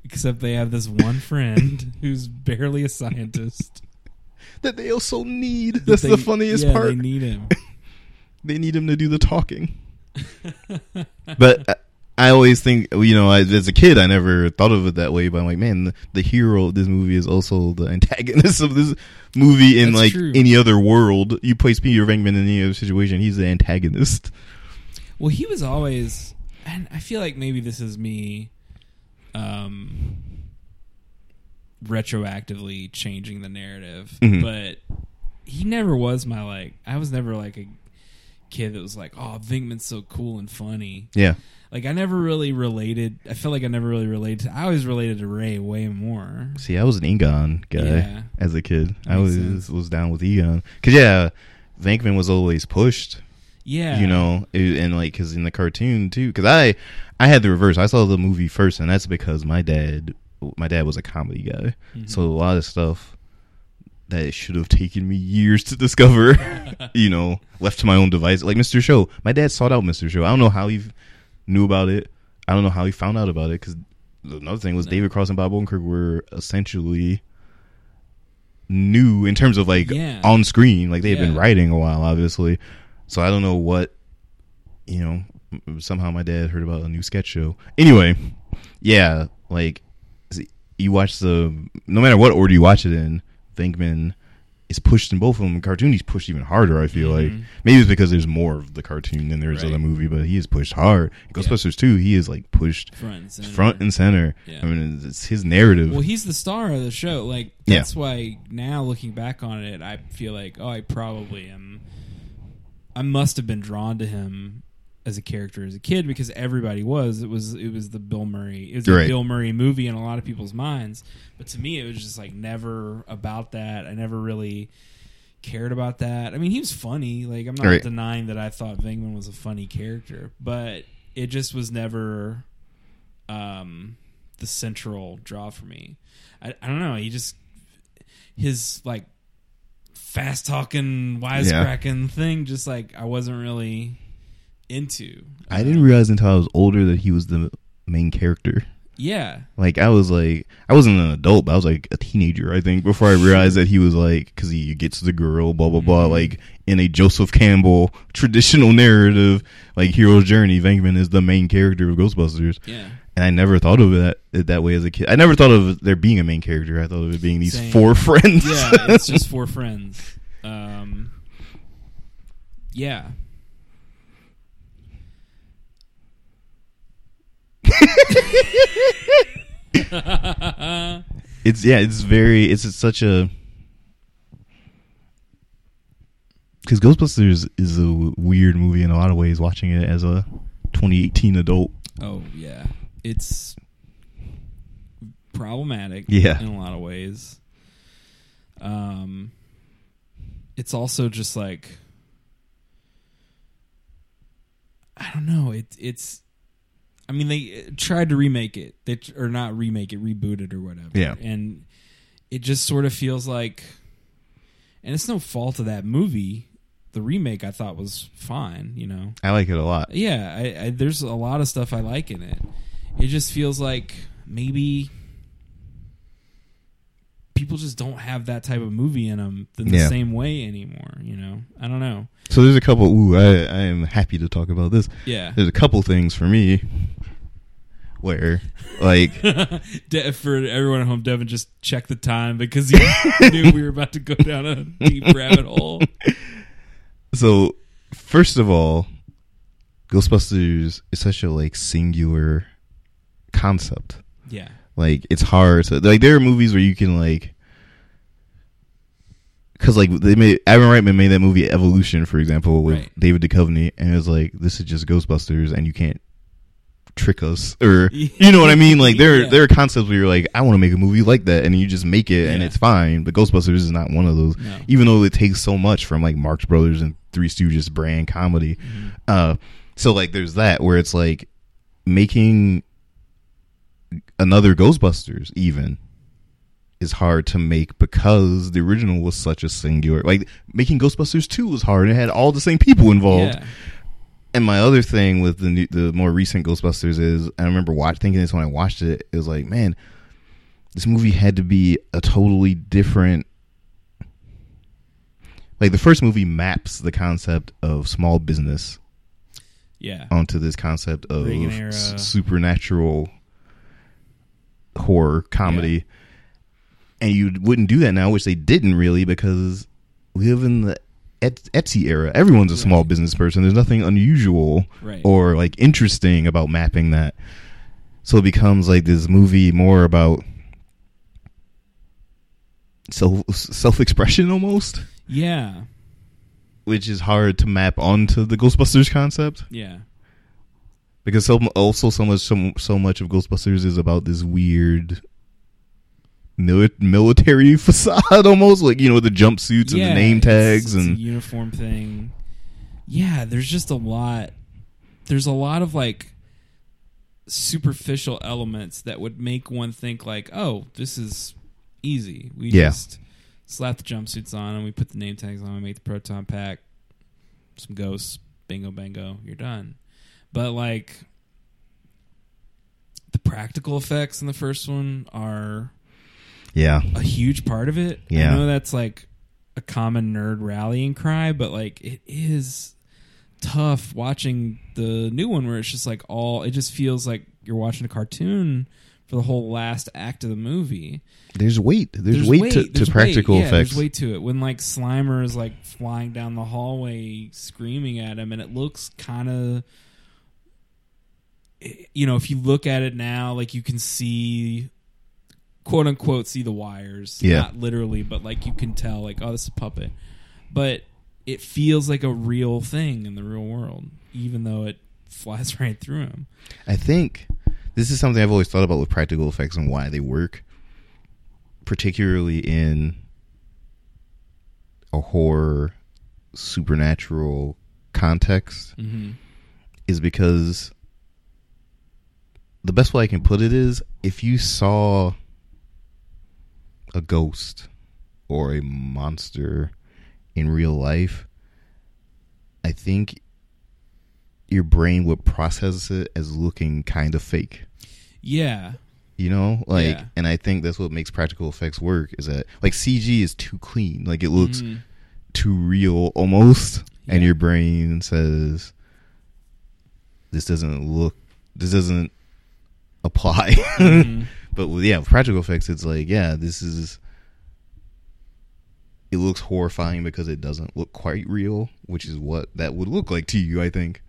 Except they have this one friend who's barely a scientist. That they also need. That That's they- the funniest yeah, part. They need him. they need him to do the talking. but I, I always think, you know, I, as a kid, I never thought of it that way. But I'm like, man, the, the hero of this movie is also the antagonist of this movie. In That's like true. any other world, you place Peter Venkman in any other situation, he's the antagonist. Well, he was always, and I feel like maybe this is me, um, retroactively changing the narrative, Mhm. but he never was my like. I was never like a kid that was like, "Oh, Venkman's so cool and funny." Yeah, Like I never really related. I feel like I never really related. to I always related to Ray way more. see, I was an Egon guy Yeah. as a kid. I was sense. was down with Egon because yeah, Venkman was always pushed. Yeah, you know and like because in the cartoon too because i i had the reverse i saw the movie first and that's because my dad my dad was a comedy guy Mhm. so a lot of stuff that should have taken me years to discover you know left to my own device like mr show my dad sought out mr show i don't know how he knew about it i don't know how he found out about it because another thing was No. david cross and bob odenkirk were essentially new in terms of like Yeah. on screen like they had been writing a while obviously so I don't know what, you know, somehow my dad heard about a new sketch show. Anyway, yeah, like you watch the no matter what order you watch it in, Venkman is pushed in both of them. Cartoon, he's pushed even harder. I feel like Mhm. maybe it's because there's more of the cartoon than there is of the movie, but he is pushed hard. Ghostbusters two, he is like pushed front and center. front and center. Yeah. I mean, it's, it's his narrative. Well, he's the star of the show. Like Yeah. that's why now looking back on it, I feel like oh, I probably am. I must have been drawn to him as a character as a kid because everybody was. It was it was the Bill Murray. It was Right. a Bill Murray movie in a lot of people's minds. But to me, it was just like never about that. I never really cared about that. I mean, he was funny. Like I'm not Right. denying that I thought Venkman was a funny character, but it just was never um, the central draw for me. I, I don't know. He just his like fast talking, wisecracking thing. Just like I wasn't really into. I didn't realize until I was older that he was the main character. Yeah, Like I was like I wasn't an adult, but I was like a teenager. I think before I realized that he was like because he gets the girl, blah blah blah. Mhm. Like in a Joseph Campbell traditional narrative, like hero's journey, Venkman is the main character of Ghostbusters, yeah. and I never thought of it, it that way as a kid. I never thought of there being a main character. I thought of it being these Same. four friends. Yeah, it's just four friends. Um, yeah. it's yeah, it's very it's such a because Ghostbusters is a weird movie in a lot of ways. Watching it as a 2018 adult, oh yeah, it's problematic. Yeah. in a lot of ways. Um, it's also just like I don't know. It it's. I mean, they uh, tried to remake it. They or not remake it, reboot it or whatever. Yeah. and it just sort of feels like, and it's no fault of that movie. The remake I thought was fine. You know, I like it a lot. yeah, I, I, there's a lot of stuff I like in it. It just feels like maybe people just don't have that type of movie in them in the Yeah. same way anymore. You know, I don't know. So there's a couple. Ooh, I I am happy to talk about this. Yeah, There's a couple things for me where, like, De- for everyone at home, Devin just checked the time because he knew we were about to go down a deep rabbit hole. so first of all, Ghostbusters is such a like singular concept. Yeah, Like it's hard to like. There are movies where you can like. Because like they made Ivan Reitman made that movie Evolution, for example, with Right. David Duchovny, and it was like this is just Ghostbusters, and you can't trick us, or you know what I mean? Like there, Yeah. there are concepts where you're like, I want to make a movie like that, and you just make it, and it's fine. But Ghostbusters is not one of those, No. even though it takes so much from like Marx Brothers and Three Stooges brand comedy. Mm-hmm. Uh, so like there's that where it's like making another Ghostbusters even is hard to make because the original was such a singular like making Ghostbusters 2 was hard and it had all the same people involved. yeah, And my other thing with the new, the more recent Ghostbusters is I remember watch, thinking this when I watched it, it was like, man, this movie had to be a totally different like the first movie maps the concept of small business Yeah. onto this concept of s- supernatural horror comedy. And you wouldn't do that now, which they didn't really because we live in the Et- Etsy era. Everyone's a small Right. business person. There's nothing unusual Right. or like interesting about mapping that. So it becomes like this movie more about self self expression almost, yeah. which is hard to map onto the Ghostbusters concept. Yeah. because so also so much so, so much of Ghostbusters is about this weird military facade almost like you know the jumpsuits and the name it's- tags it's a and uniform thing. Yeah, there's just a lot. There's a lot of like superficial elements that would make one think like, "Oh, this is easy. We Yeah. just slap the jumpsuits on and we put the name tags on, we make the proton pack, some ghosts, bingo bango, you're done." But like the practical effects in the first one are yeah a huge part of it. Yeah. I know that's like a common nerd rallying cry, but like it is tough watching the new one where it's just like all it just feels like you're watching a cartoon for the whole last act of the movie. there's weight there's, weight, to, to there's practical weight. Yeah, effects There's weight to it. When like Slimer is like flying down the hallway screaming at him and it looks kind of eh, you know, if you look at it now, like you can see quote unquote see the wires. Yeah. Not literally, but like you can tell like, oh, this is a puppet. But it feels like a real thing in the real world, even though it flies right through him. I think this is something I've always thought about with practical effects and why they work, particularly in a horror supernatural context. Mm-hmm. is because the best way I can put it is if you saw a ghost or a monster in real life, I think your brain would process it as looking kind of fake. Yeah. You know, like, Yeah. and I think that's what makes practical effects work. Is that like CG is too clean, like it looks Mhm. too real almost, and your brain says, "This doesn't look, this doesn't apply." Mhm. But with yeah, with practical effects, it's like, yeah, this is. It looks horrifying because it doesn't look quite real, which is what that would look like to you, I think.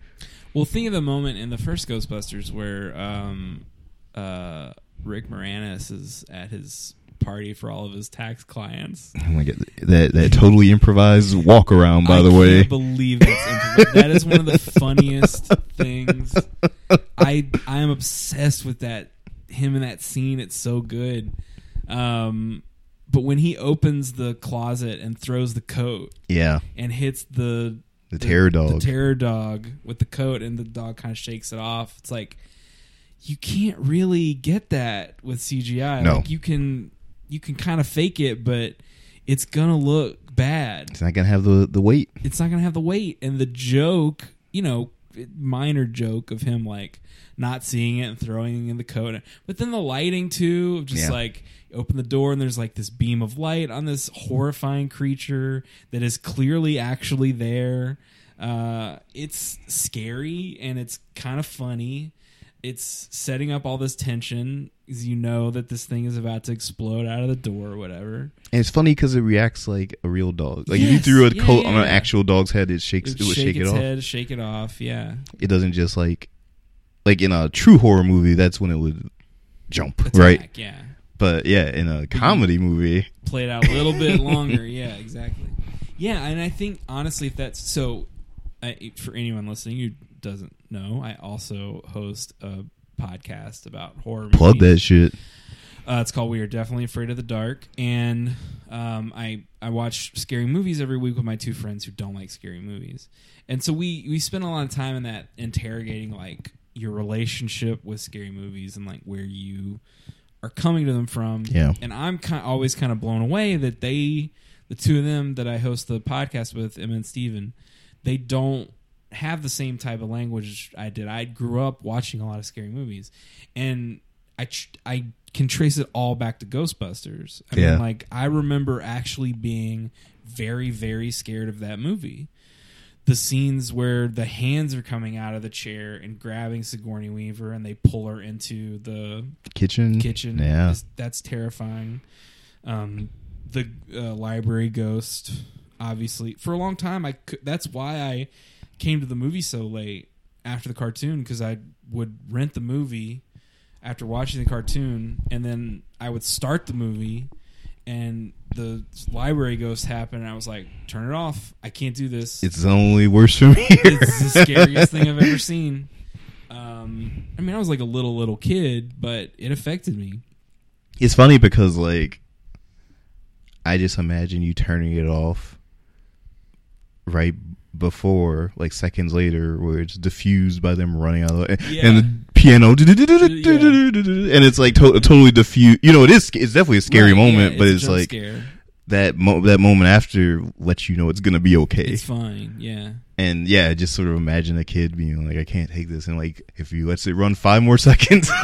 Well, think of the moment in the first Ghostbusters where um, uh, Rick Moranis is at his party for all of his tax clients. Oh my god, that that totally improvised walk around. By I the way, believe that's improv- that is one of the funniest things. I I am obsessed with that him in that scene. It's so good. Um, but when he opens the closet and throws the coat yeah, and hits the the, terror dog. the terror dog with the coat, and the dog kind of shakes it off. It's like you can't really get that with CGI. No. Like you can you can kind of fake it, but it's gonna look bad. it's not gonna have the the weight. It's not gonna have the weight. And the joke, you know, minor joke of him like not seeing it and throwing in the coat, but then the lighting too, of just Yeah. like open the door and there's like this beam of light on this horrifying creature that is clearly actually there. Uh, it's scary and it's kind of funny. It's setting up all this tension because you know that this thing is about to explode out of the door or whatever. And it's funny because it reacts like a real dog. Like if you threw a yeah, coat on an yeah. actual dog's head, it shakes. It, It would shake, shake it off. head, shake it off. Yeah, It doesn't just like, like in a true horror movie, that's when it would jump, Attack, right? Yeah, But yeah, in a comedy movie, played out a little bit longer. Yeah, exactly. Yeah, and I think honestly, if that's so, I, for anyone listening who doesn't know, I also host a podcast about horror. plug movies. that shit. Uh, it's called "We Are Definitely Afraid of the Dark," and um, I I watch scary movies every week with my two friends who don't like scary movies, and so we we spend a lot of time in that interrogating like your relationship with scary movies and like where you are coming to them from. Yeah. and I'm kind always kind of blown away that they, the two of them that I host the podcast with, Emma and Steven, they don't have the same type of language I did. I grew up watching a lot of scary movies, and I tr- I can trace it all back to Ghostbusters. I Yeah. mean, like I remember actually being very very scared of that movie. The scenes where the hands are coming out of the chair and grabbing Sigourney Weaver and they pull her into the Kitchen. kitchen. Yeah. that's terrifying. Um, the uh, library ghost, obviously, for a long time, I cou- that's why I came to the movie so late after the cartoon because I would rent the movie after watching the cartoon, and then I would start the movie. And the library ghost happened, and I was like, "Turn it off! I can't do this." It's only worse for me. it's the scariest thing I've ever seen. Um, I mean, I was like a little little kid, but it affected me. It's funny because like I just imagine you turning it off right before, like seconds later, where it's diffused by them running out of the Yeah. and the piano and it's like to- totally diffused. You know, it is. It's definitely a scary Right, moment, yeah, but it's like scare. that mo- that moment after lets you know it's gonna be okay. It's fine. Yeah. and yeah, just sort of imagine a kid being like, I can't take this, and like if you let it run five more seconds.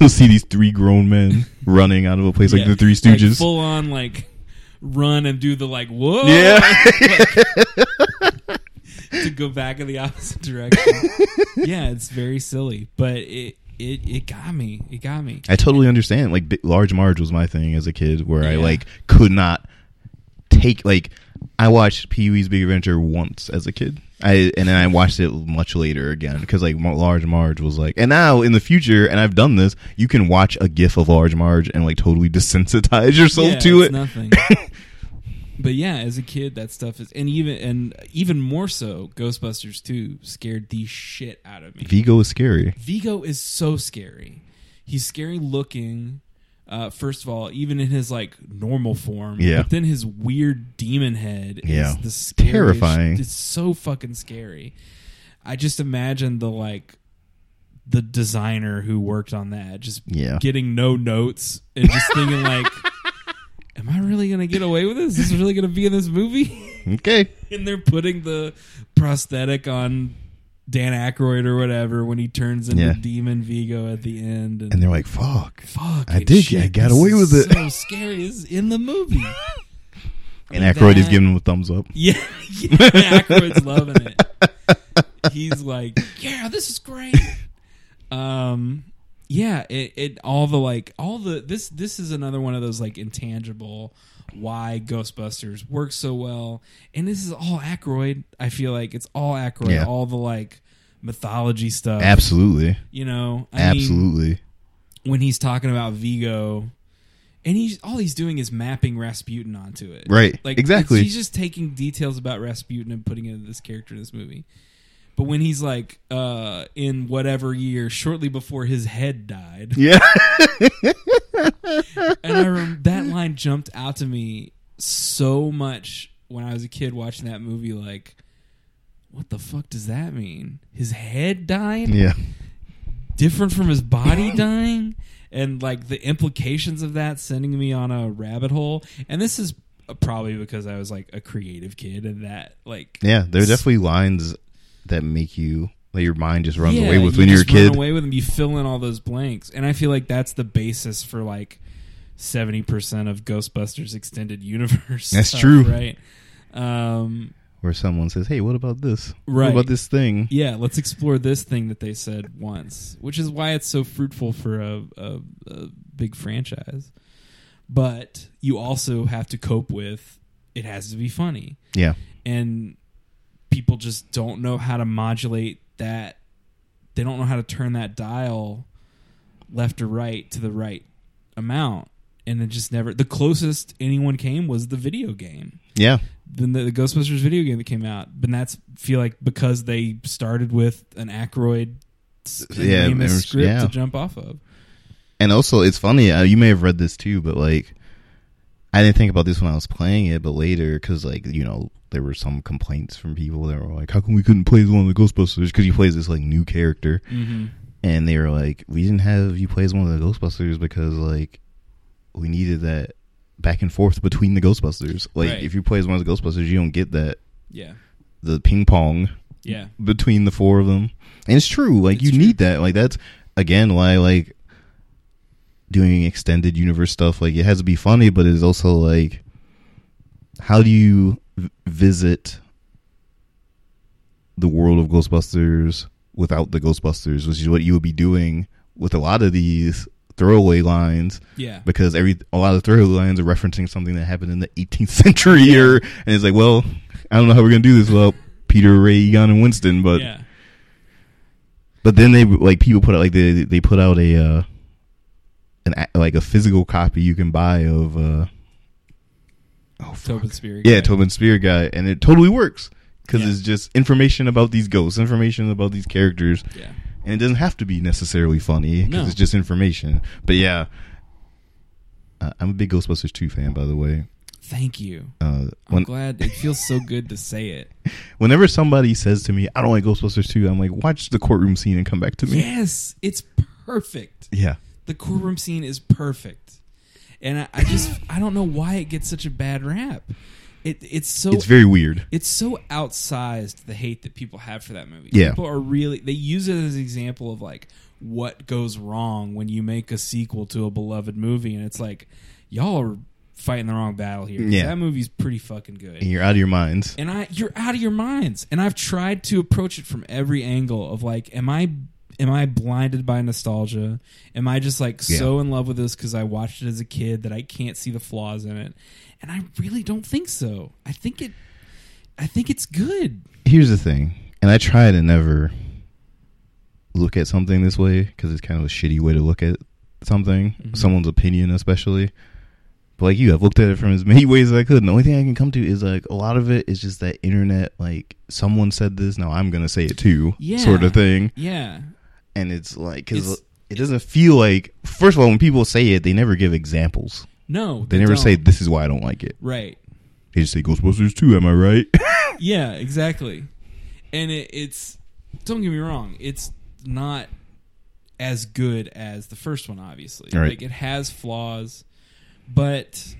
You'll see these three grown men running out of a place like the Three like Stooges. full on like run and do the like whoa. Yeah. to go back in the opposite direction. yeah, it's very silly, but it it it got me. It got me. I totally understand. Like, Large Marge was my thing as a kid, where I like could not take like. I watched Pee Wee's Big Adventure once as a kid. I and then I watched it much later again because like Large Marge was like, and now in the future, and I've done this, you can watch a GIF of Large Marge and like totally desensitize yourself Yeah, to it's it. Nothing. but yeah, as a kid, that stuff is, and even and even more so, Ghostbusters two scared the shit out of me. Vigo is scary. Vigo is so scary. He's scary looking. Uh, first of all, even in his like normal form, Yeah. But then his weird demon head Yeah. is the scariest- Terrifying. It's so fucking scary. I just imagine the like the designer who worked on that just Yeah. getting no notes and just thinking like, "Am I really gonna get away with this? Is this really gonna be in this movie?" Okay. and they're putting the prosthetic on Dan Aykroyd or whatever when he turns into Yeah. Demon Vigo at the end, and, And they're like, "Fuck." "Fuck, I it, did- shit, I got this away is with it." So scary is in the movie. And Aykroyd is That- giving him a thumbs up. Yeah, yeah Aykroyd's loving it. He's like, "Yeah, this is great." Um, yeah, it, it all the like all the this this is another one of those like intangible why Ghostbusters works so well, and this is all Aykroyd. I feel like it's all Aykroyd, Yeah. all the like mythology stuff. Absolutely. You know, I mean, Absolutely. when he's talking about Vigo, and he's all he's doing is mapping Rasputin onto it. Right. Like Exactly. he's just taking details about Rasputin and putting it in this character in this movie. But when he's like uh in whatever year, shortly before his head died, yeah. and I rem- that line jumped out to me so much when I was a kid watching that movie. Like, what the fuck does that mean? His head dying? yeah. different from his body dying and like the implications of that sending me on a rabbit hole and this is probably because i was like a creative kid and that like Yeah. There are definitely lines that make you that your mind just runs Yeah, away with you when you're a kid. away with them you fill in all those blanks and i feel like that's the basis for like 70% of ghostbusters extended universe That's stuff, true. right um Where someone says, "Hey, what about this? Right. What about this thing?" yeah, let's explore this thing that they said once, which is why it's so fruitful for a, a, a big franchise. But you also have to cope with it has to be funny, Yeah. and people just don't know how to modulate that. They don't know how to turn that dial left or right to the right amount, and it just never. The closest anyone came was the video game Yeah. Then the, the Ghostbusters video game that came out. But that's feel like because they started with an Aykroyd s- Yeah, famous script yeah. to jump off of. And also, it's funny. Uh, you may have read this too, but like, I didn't think about this when I was playing it, but later, because like you know, there were some complaints from people that were like, "How come we couldn't play as one of the Ghostbusters?" Because he plays this like new character, Mm-hmm. and they were like, "We didn't have you play as one of the Ghostbusters because like we needed that back and forth between the Ghostbusters. Like, Right. if you play as one of the Ghostbusters, you don't get that Yeah, the ping pong yeah, between the four of them. And it's true. Like It's you true. need that. Like that's again why like doing extended universe stuff. Like it has to be funny, but it's also like how do you v- visit the world of Ghostbusters without the Ghostbusters, which is what you would be doing with a lot of these throwaway lines Yeah. because every a lot of throwaway lines are referencing something that happened in the 18th century or and it's like, well, I don't know how we're gonna do this without Peter, Ray, Egon, and Winston, but yeah. but then they like people put out like they they put out a uh an like a physical copy you can buy of uh oh fuck. Tobin Spirit. yeah guy. Tobin Spirit Guide and it totally works because Yeah. it's just information about these ghosts information about these characters Yeah. and it doesn't have to be necessarily funny because No. it's just information but yeah uh, I'm a big Ghostbusters 2 fan by the way Thank you. uh I'm glad it feels so good to say it. whenever somebody says to me I don't like Ghostbusters 2 I'm like watch the courtroom scene and come back to me Yes, it's perfect. yeah The courtroom scene is perfect, and I, I just I don't know why it gets such a bad rap. It it's so it's very weird it's so outsized the hate that people have for that movie. Yeah. People are really they use it as an example of like what goes wrong when you make a sequel to a beloved movie and it's like y'all are fighting the wrong battle here. Yeah. That movie's pretty fucking good. and you're out of your minds And I you're out of your minds. And I've tried to approach it from every angle of like am I am I blinded by nostalgia? Am I just like so in love with this cuz I watched it as a kid that I can't see the flaws in it? And I really don't think so. I think it I think it's good. here's the thing, and I try to never look at something this way because it's kind of a shitty way to look at something, Mhm. someone's opinion especially. But like you, I've looked at it from as many ways as I could. And the only thing I can come to is like a lot of it is just that internet, like someone said this, now I'm gonna say it too, Yeah. sort of thing. Yeah. And it's like because it doesn't feel like. First of all, when people say it, they never give examples. No. They never don't. say this is why I don't like it. right. They just say Ghostbusters 2. Am I right? Yeah, exactly. And it, it's don't get me wrong, it's not as good as the first one. Obviously, Right. like it has flaws, but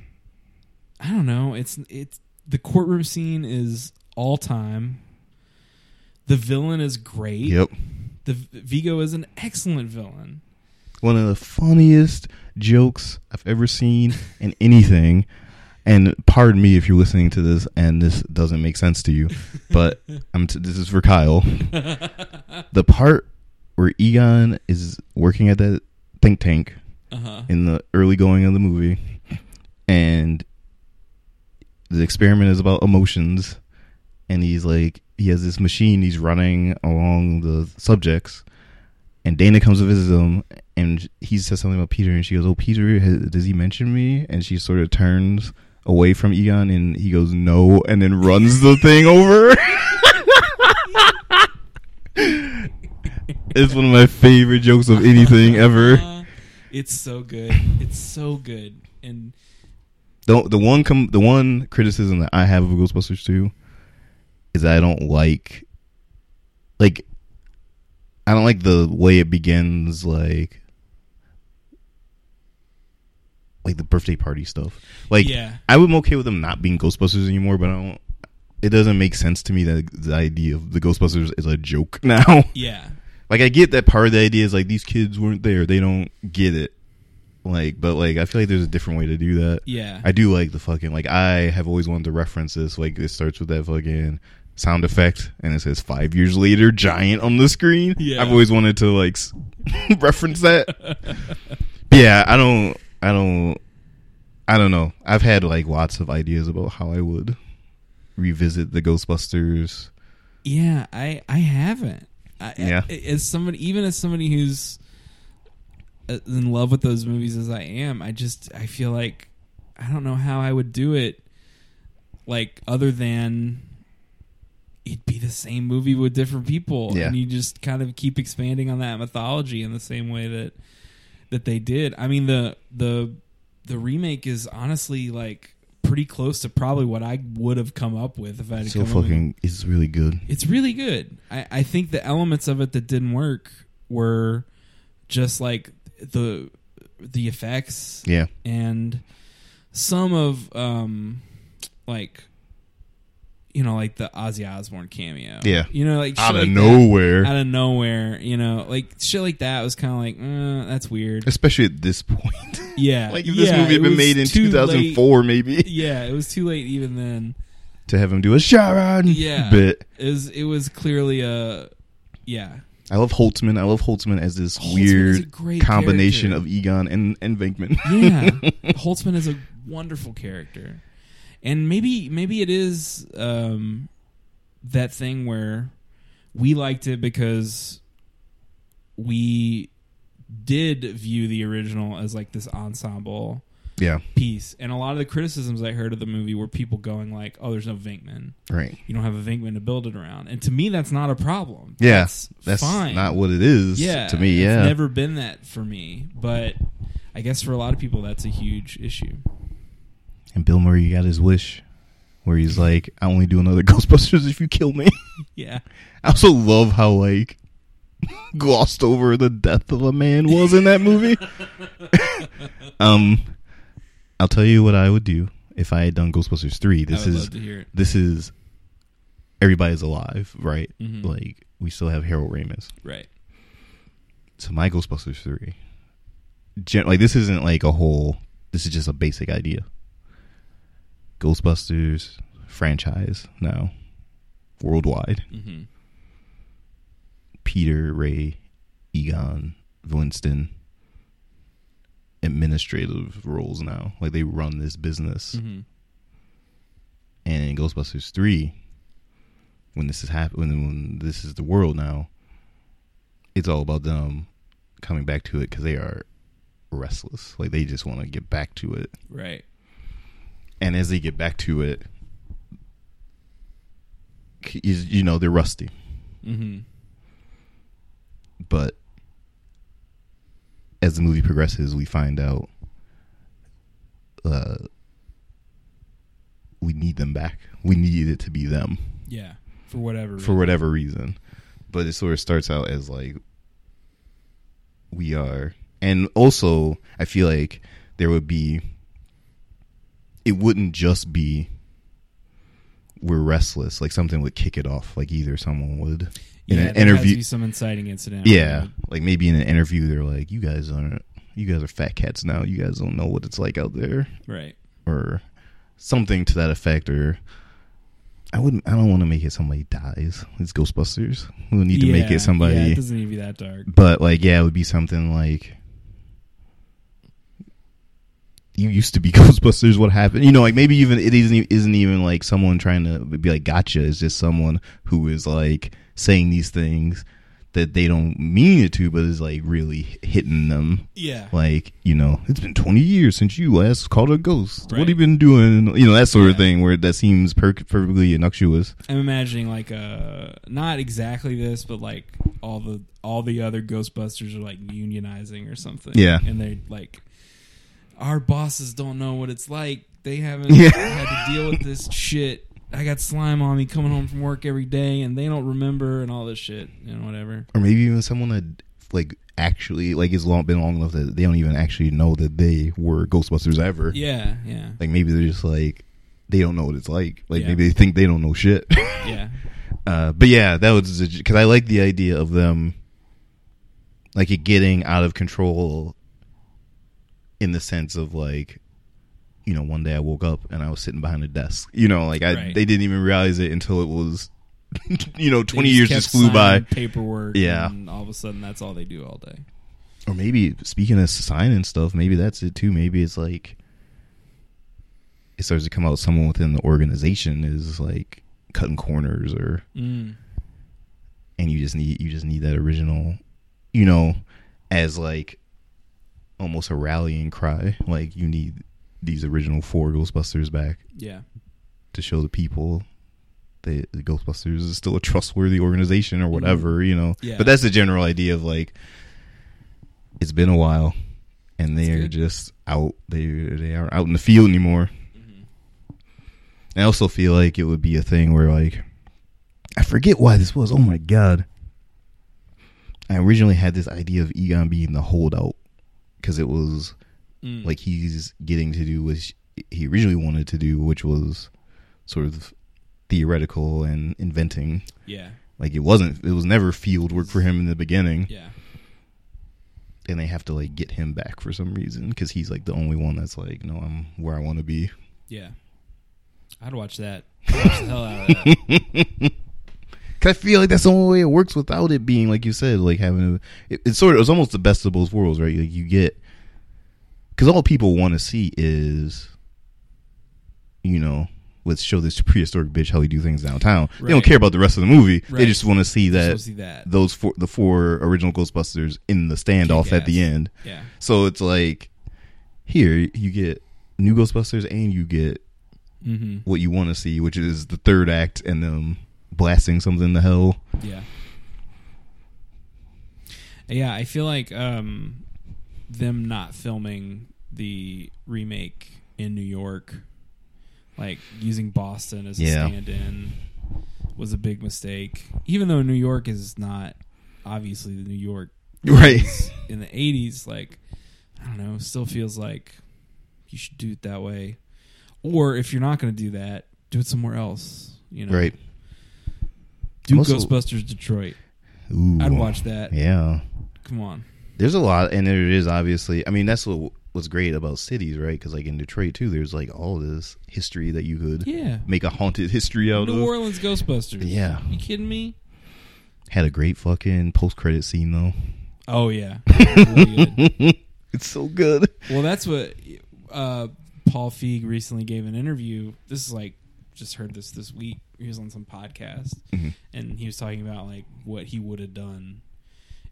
I don't know. It's it's the courtroom scene is all time. The villain is great. yep. The Vigo is an excellent villain. one of the funniest jokes I've ever seen in anything. And pardon me if you're listening to this and this doesn't make sense to you, but I'm t- this is for Kyle. the part where Egon is working at that think tank Uh huh. in the early going of the movie, and the experiment is about emotions, and he's like he has this machine he's running along the subjects, and Dana comes to visit him, and he says something about Peter, and she goes, "Oh, Peter, has, does he mention me?" And she sort of turns away from Egon, and he goes, "No," and then runs the thing over. it's one of my favorite jokes of anything ever. It's so good. It's so good. And the the one com- the one criticism that I have of Ghostbusters 2 is I don't like like I don't like the way it begins like like the birthday party stuff. Like Yeah. I would okay with them not being Ghostbusters anymore, but I don't it doesn't make sense to me that the idea of the Ghostbusters is a joke now. yeah. like I get that part of the idea is like these kids weren't there, they don't get it. Like but like I feel like there's a different way to do that. Yeah. I do like the fucking like I have always wanted to reference this. Like it starts with that fucking sound effect and it says five years later giant on the screen. Yeah. I've always wanted to like reference that. yeah, I don't I don't I don't know. I've had like lots of ideas about how I would revisit the Ghostbusters. Yeah, I I haven't. I, Yeah. I- as somebody, even as somebody who's uh, in love with those movies as I am, I just I feel like I don't know how I would do it. Like other than it'd be the same movie with different people, Yeah. and you just kind of keep expanding on that mythology in the same way that that they did. I mean the the the remake is honestly like pretty close to probably what I would have come up with if I had So come up with fucking it's really good. it's really good. I, I think the elements of it that didn't work were just like the the effects Yeah. and some of um like you know like the Ozzy Osbourne cameo. Yeah. you know like Out of like that. nowhere. out of nowhere. You know, like shit like that was kind of like uh, that's weird. Especially at this point. Yeah, like if this movie had been made in too 2004, maybe. Yeah, it was too late even then. to have him do a Sharon Yeah. bit. It was it was clearly a yeah. I love Holtzman. I love Holtzman as this Holtzman weird combination character. of Egon and and Venkman. Yeah, Holtzman is a wonderful character, and maybe maybe it is um, that thing where we liked it because we did view the original as like this ensemble yeah, piece, and a lot of the criticisms I heard of the movie were people going like, "Oh, there's no Venkman. right. You don't have a Venkman to build it around." And to me, that's not a problem. Yeah, that's, That's fine. not what it is. yeah to me, yeah, it's never been that for me but i guess for a lot of people that's a huge issue and Bill Murray got his wish, where he's like, "I only do another Ghostbusters if you kill me." yeah I also love how like glossed over the death of a man was in that movie. um, I'll tell you what I would do if I had done Ghostbusters three. This is love to hear it this is everybody's alive, right? Mhm. Like we still have Harold Ramis. right So my Ghostbusters three, gen- like this isn't like a whole. This is just a basic idea. Ghostbusters franchise now, worldwide. mm-hmm. Peter, Ray, Egon, Winston, administrative roles now. Like they run this business. Mm-hmm. And in Ghostbusters three, when this is happen, when, when this is the world now, it's all about them coming back to it because they are restless. Like they just want to get back to it. right And as they get back to it, you, you know they're rusty. mm-hmm. but as the movie progresses, we find out uh, we need them back. We need it to be them yeah for whatever for reason. whatever reason. But it sort of starts out as like we are, and also I feel like there would be. It wouldn't just be we're restless. Like something would kick it off. Like either someone would in yeah, an there has to interview. some inciting incident Yeah, right? like maybe in an interview, they're like, "You guys aren't. You guys are fat cats now. You guys don't know what it's like out there." right or something to that effect or I wouldn't I don't want to make it somebody dies. It's Ghostbusters. We don't need to make it somebody yeah, it doesn't need to be that dark but like yeah, it would be something like you used to be Ghostbusters. What happened? You know, like maybe even it isn't isn't even like someone trying to be like gotcha. It's just someone who is like saying these things that they don't mean it to, but is like really hitting them. yeah Like you know, it's been twenty years since you last called a ghost. What have you been doing? You know that sort of thing where that seems per- perfectly innocuous. i'm imagining like uh not exactly this but like all the all the other ghostbusters are like unionizing or something Yeah. and they like our bosses don't know what it's like they haven't Yeah. had to deal with this shit i got slime on me coming home from work every day and they don't remember and all this shit and whatever or maybe even someone that like actually like it's long been long enough that they don't even actually know that they were Ghostbusters ever. yeah yeah Like maybe they're just like they don't know what it's like. Like Yeah. maybe they think they don't know shit. yeah uh, but yeah, that was because I like the idea of them like it getting out of control in the sense of like you know one day I woke up and I was sitting behind a desk. You know, like I Right. they didn't even realize it until it was you know They 20 years just flew by. paperwork Yeah. and all of a sudden that's all they do all day Or maybe speaking of signing stuff, maybe that's it too. Maybe it's like it starts to come out someone within the organization is like cutting corners or mm. and you just need you just need that original you know as like almost a rallying cry like you need these original four ghostbusters back yeah to show the people that the ghostbusters is still a trustworthy organization or whatever you know Mm-hmm. Yeah. but that's the general idea of like it's been a while and That's they're good. just out they they aren't out in the field anymore Mm-hmm. I also feel like it would be a thing where like I forget why this was. Oh my god. I originally had this idea of Egon being the holdout because it was Mm. like he's getting to do what he originally wanted to do, which was sort of theoretical and inventing. yeah Like it wasn't, it was never field work for him in the beginning. yeah and they have to like get him back for some reason because he's like the only one that's like, no, I'm where I want to be. Yeah, I'd watch that. I'd watch the hell out of that. Cause I feel like that's the only way it works without it being like you said, like having a, it, it's sort of it's almost the best of both worlds, right? Like you get because all people want to see is, you know, let's show this prehistoric bitch how we do things downtown. They don't care about the rest of the movie. They Right. just want to see that Just wanna see that. those four the four original Ghostbusters in the standoff at the end. Yeah, So it's like here you get new Ghostbusters and you get mm-hmm. what you want to see, which is the third act and them blasting something to hell. yeah, yeah. I feel like um, them not filming the remake in New York, like using Boston as a Yeah. stand-in, was a big mistake. Even though New York is not obviously the New York Right. in the 80s like i don't know still feels like you should do it that way or if you're not going to do that do it somewhere else you know Right. Do ghostbusters detroit Ooh. i'd watch that Yeah. come on There's a lot, and there is obviously. I mean, that's what what's great about cities, right? Because like in Detroit too, there's like all this history that you could yeah make a haunted history out new of. New Orleans ghostbusters Yeah. you kidding me Had a great fucking post credit scene though. oh yeah Really it's so good. well that's what uh paul feig recently gave an interview this is like just heard this this week he was on some podcast Mhm. and he was talking about like what he would have done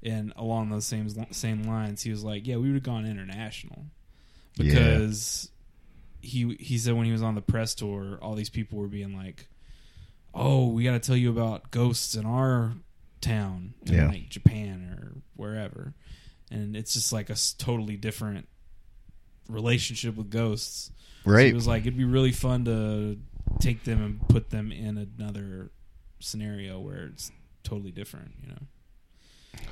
and along those same same lines he was like yeah we would have gone international Yeah. because he he said when he was on the press tour all these people were being like oh we got to tell you about ghosts in our town in Yeah. like Japan or wherever and it's just like a totally different relationship with ghosts so Right. it was like it'd be really fun to take them and put them in another scenario where it's totally different, you know.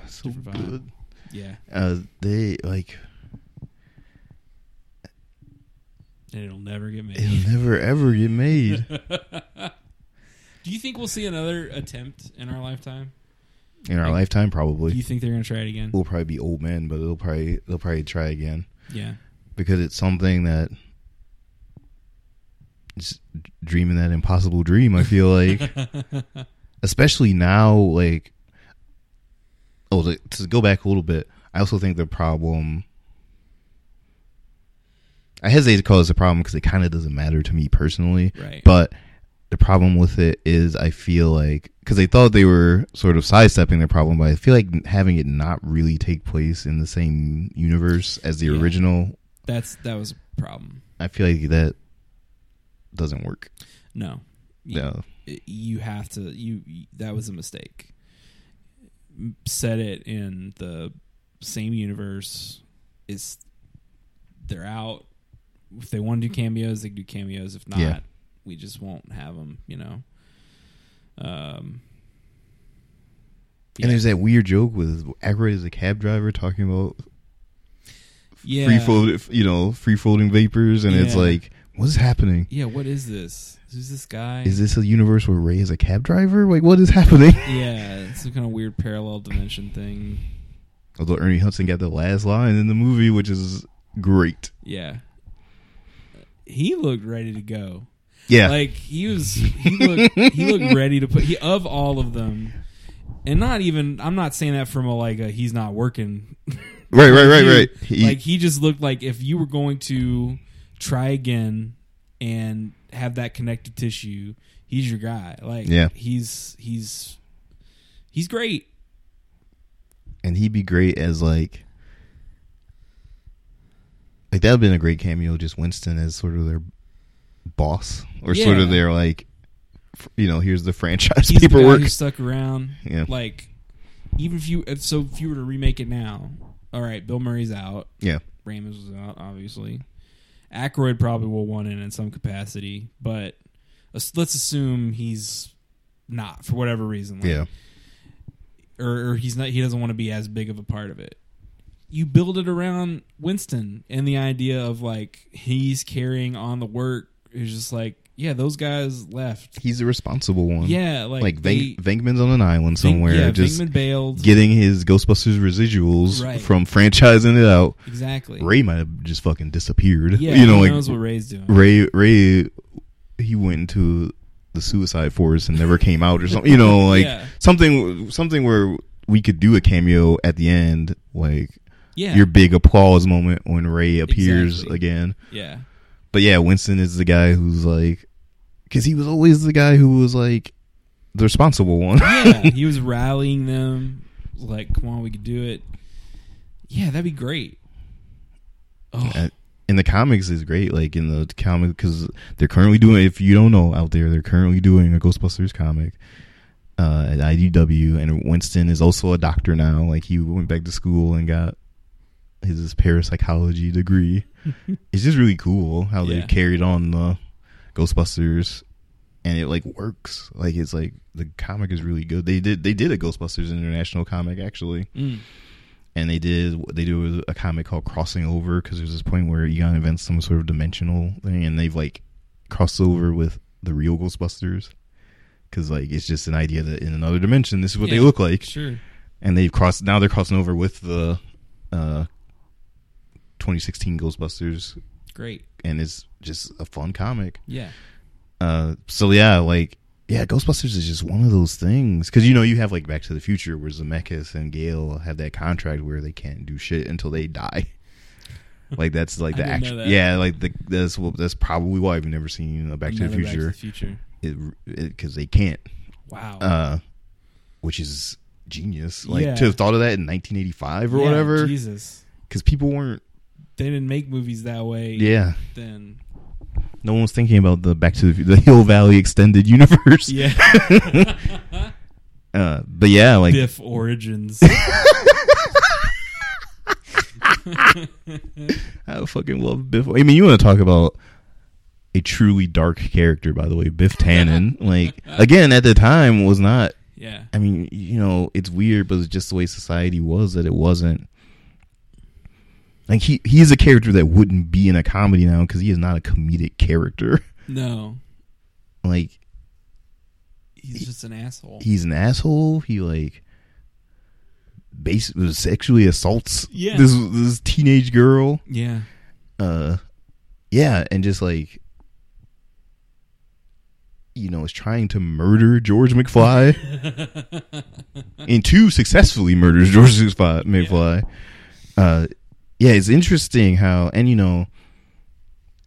so different good. Yeah. Uh, they like And it'll never get made. it'll never ever get made. Do you think we'll see another attempt in our lifetime? in our Like- lifetime. Do Probably you think they're going to try it again? we'll probably be old men, but they'll probably they'll probably try again. Yeah. because it's something that just dreaming that impossible dream. I feel like, especially now, like, oh, to, to go back a little bit, I also think the problem. I hesitate to call this a problem because it kind of doesn't matter to me personally, right. but the problem with it is I feel like because they thought they were sort of sidestepping the problem, but I feel like having it not really take place in the same universe as the Yeah. original That's that was a problem. I feel like that doesn't work. No. You, No. you have to you that was a mistake. Set it in the same universe. Is they're out. If they want to do cameos, they can do cameos. If not, Yeah. we just won't have them. You know. Um. And there's that weird joke with Aykroyd as a cab driver talking about yeah, free float, you know, free floating vapors, and it's Yeah. Like, what's happening? yeah. What is this? Who's this guy? Is this a universe where Ray is a cab driver? Like, what is happening? yeah, it's some kind of weird parallel dimension thing. Although Ernie Hudson got the last line in the movie, which is great. Yeah, he looked ready to go. Yeah, Like he was, he looked, he looked ready to put. He of all of them, and not even. I'm not saying that from a like a he's not working. right, right, right, right. He- like he just looked like if you were going to try again and have that connective tissue, he's your guy. Like Yeah. he's he's he's great. and he'd be great as like like that would have been a great cameo just winston as sort of their boss or sort of their like you know here's the franchise He's the paperwork who stuck around. Yeah. Like even if you if, so if you were to remake it now, all right, Bill Murray's out. yeah Ramis was out, obviously. Aykroyd probably will want in in some capacity, but let's assume he's not for whatever reason. Like, yeah or, or he's not. He doesn't want to be as big of a part of it. You build it around Winston and the idea of like he's carrying on the work. It's just like yeah, those guys left. He's the responsible one. Yeah, like, like they, Venkman's on an island somewhere, yeah, just Venkman bailed. getting his Ghostbusters residuals Right. from franchising it out. exactly. Ray might have just fucking disappeared. yeah, you know, who like knows what Ray's doing? Ray Ray he went into the suicide force and never came out or something. You know, like Yeah. something something where we could do a cameo at the end, like yeah, your big applause moment when Ray appears Exactly. again. yeah, But yeah, Winston is the guy who's like, because he was always the guy who was like the responsible one. yeah. he was rallying them, like, "Come on, we could do it." Yeah, that'd be great. Oh, in the comics is great. Like in the comic, because they're currently doing. If you don't know out there, they're currently doing a Ghostbusters comic uh, at IDW, and Winston is also a doctor now. Like he went back to school and got his parapsychology degree. it's just really cool how they carried on the Ghostbusters, and it like works. Like it's like the comic is really good. They did they did a Ghostbusters International comic actually mm. and they did they do a comic called Crossing Over because there's this point where Egon invents some sort of dimensional thing, and they've like crossed over with the real Ghostbusters because like it's just an idea that in another dimension this is what they look like, Sure. and they've crossed now they're crossing over with the uh 2016 Ghostbusters, Great. and it's just a fun comic. Yeah. Uh, so yeah, like yeah, Ghostbusters is just one of those things because you know you have like Back to the Future where Zemeckis and Gale have that contract where they can't do shit until they die. Like that's like the that. Yeah, like the, that's what that's probably why I've never seen a Back to the Future Future. because they can't. Wow. Uh, which is genius. Like Yeah. to have thought of that in 1985 or Yeah, whatever, Jesus. because people weren't. They didn't make movies that way. Yeah, Then. no one was thinking about the Back to the the Hill Valley extended universe. Yeah. Uh, but yeah, like Biff Origins. I fucking love Biff. I mean, you want to talk about a truly dark character, by the way, Biff Tannen. like again, at the time, was not. yeah. I mean, you know, it's weird, but it's just the way society was that it wasn't. Like he he is a character that wouldn't be in a comedy now because he is not a comedic character. No. Like He's just an asshole. he's an asshole. He like basically sexually assaults Yeah. this this teenage girl. yeah. uh yeah and just like you know is trying to murder george mcfly and two successfully murders george mcfly, McFly. uh yeah it's interesting how and you know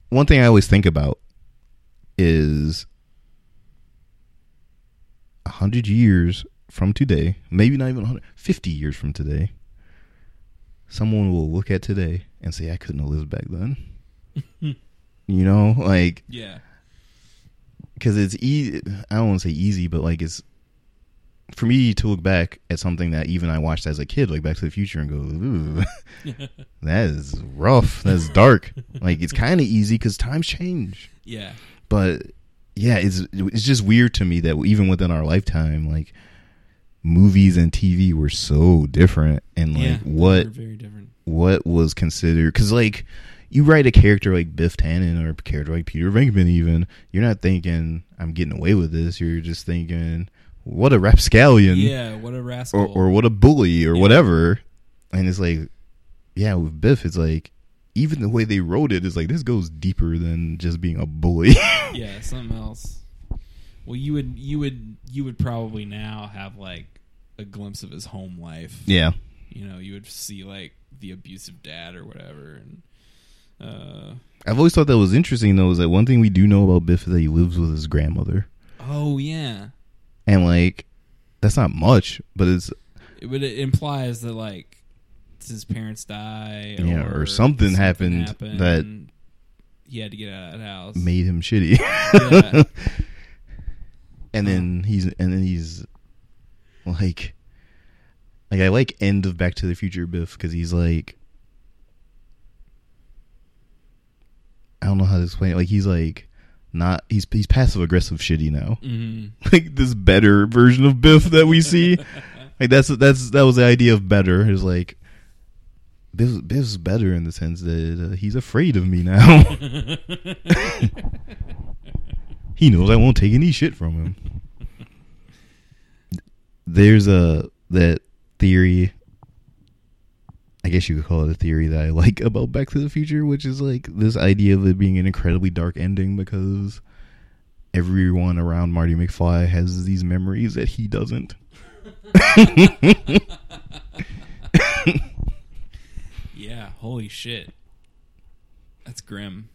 one thing i always think about is a hundred years from today maybe not even 100 50 years from today someone will look at today and say i couldn't have lived back then you know like yeah. because it's easy i don't want to say easy but like it's for me to look back at something that even i watched as a kid like back to the future and go ooh that is rough that's dark like it's kind of easy because times change Yeah. but yeah it's it's just weird to me that even within our lifetime like movies and tv were so different and like yeah. what They're very different. what was considered because like you write a character like Biff Tannen or a character like Peter Venkman even you're not thinking I'm getting away with this you're just thinking what a rapscallion Yeah. What a rascal. or or what a bully or Yeah. whatever and it's like yeah with Biff it's like even the way they wrote it is like this goes deeper than just being a bully yeah. Something else. Well, you would you would you would probably now have like a glimpse of his home life. yeah You know, you would see like the abusive dad or whatever, and uh, I've always thought that was interesting though is that one thing we do know about Biff is that he lives with his grandmother oh yeah, and like that's not much but it's but it implies that like his parents die, Yeah, or something happened that- he had to get out of that house. made him shitty Yeah. and then he's and then he's like like I like end of Back to the Future Biff because he's like I don't know how to explain it. Like he's like not he's he's passive aggressive shitty now. Mhm. Like this better version of Biff that we see. like that's that's that was the idea of better is like Biff, Biff's better in the sense that uh, he's afraid of me now. He knows I won't take any shit from him. There's a that theory. I guess you could call it a theory that I like about Back to the Future, which is like this idea of it being an incredibly dark ending because everyone around Marty McFly has these memories that he doesn't. Yeah, holy shit. That's grim.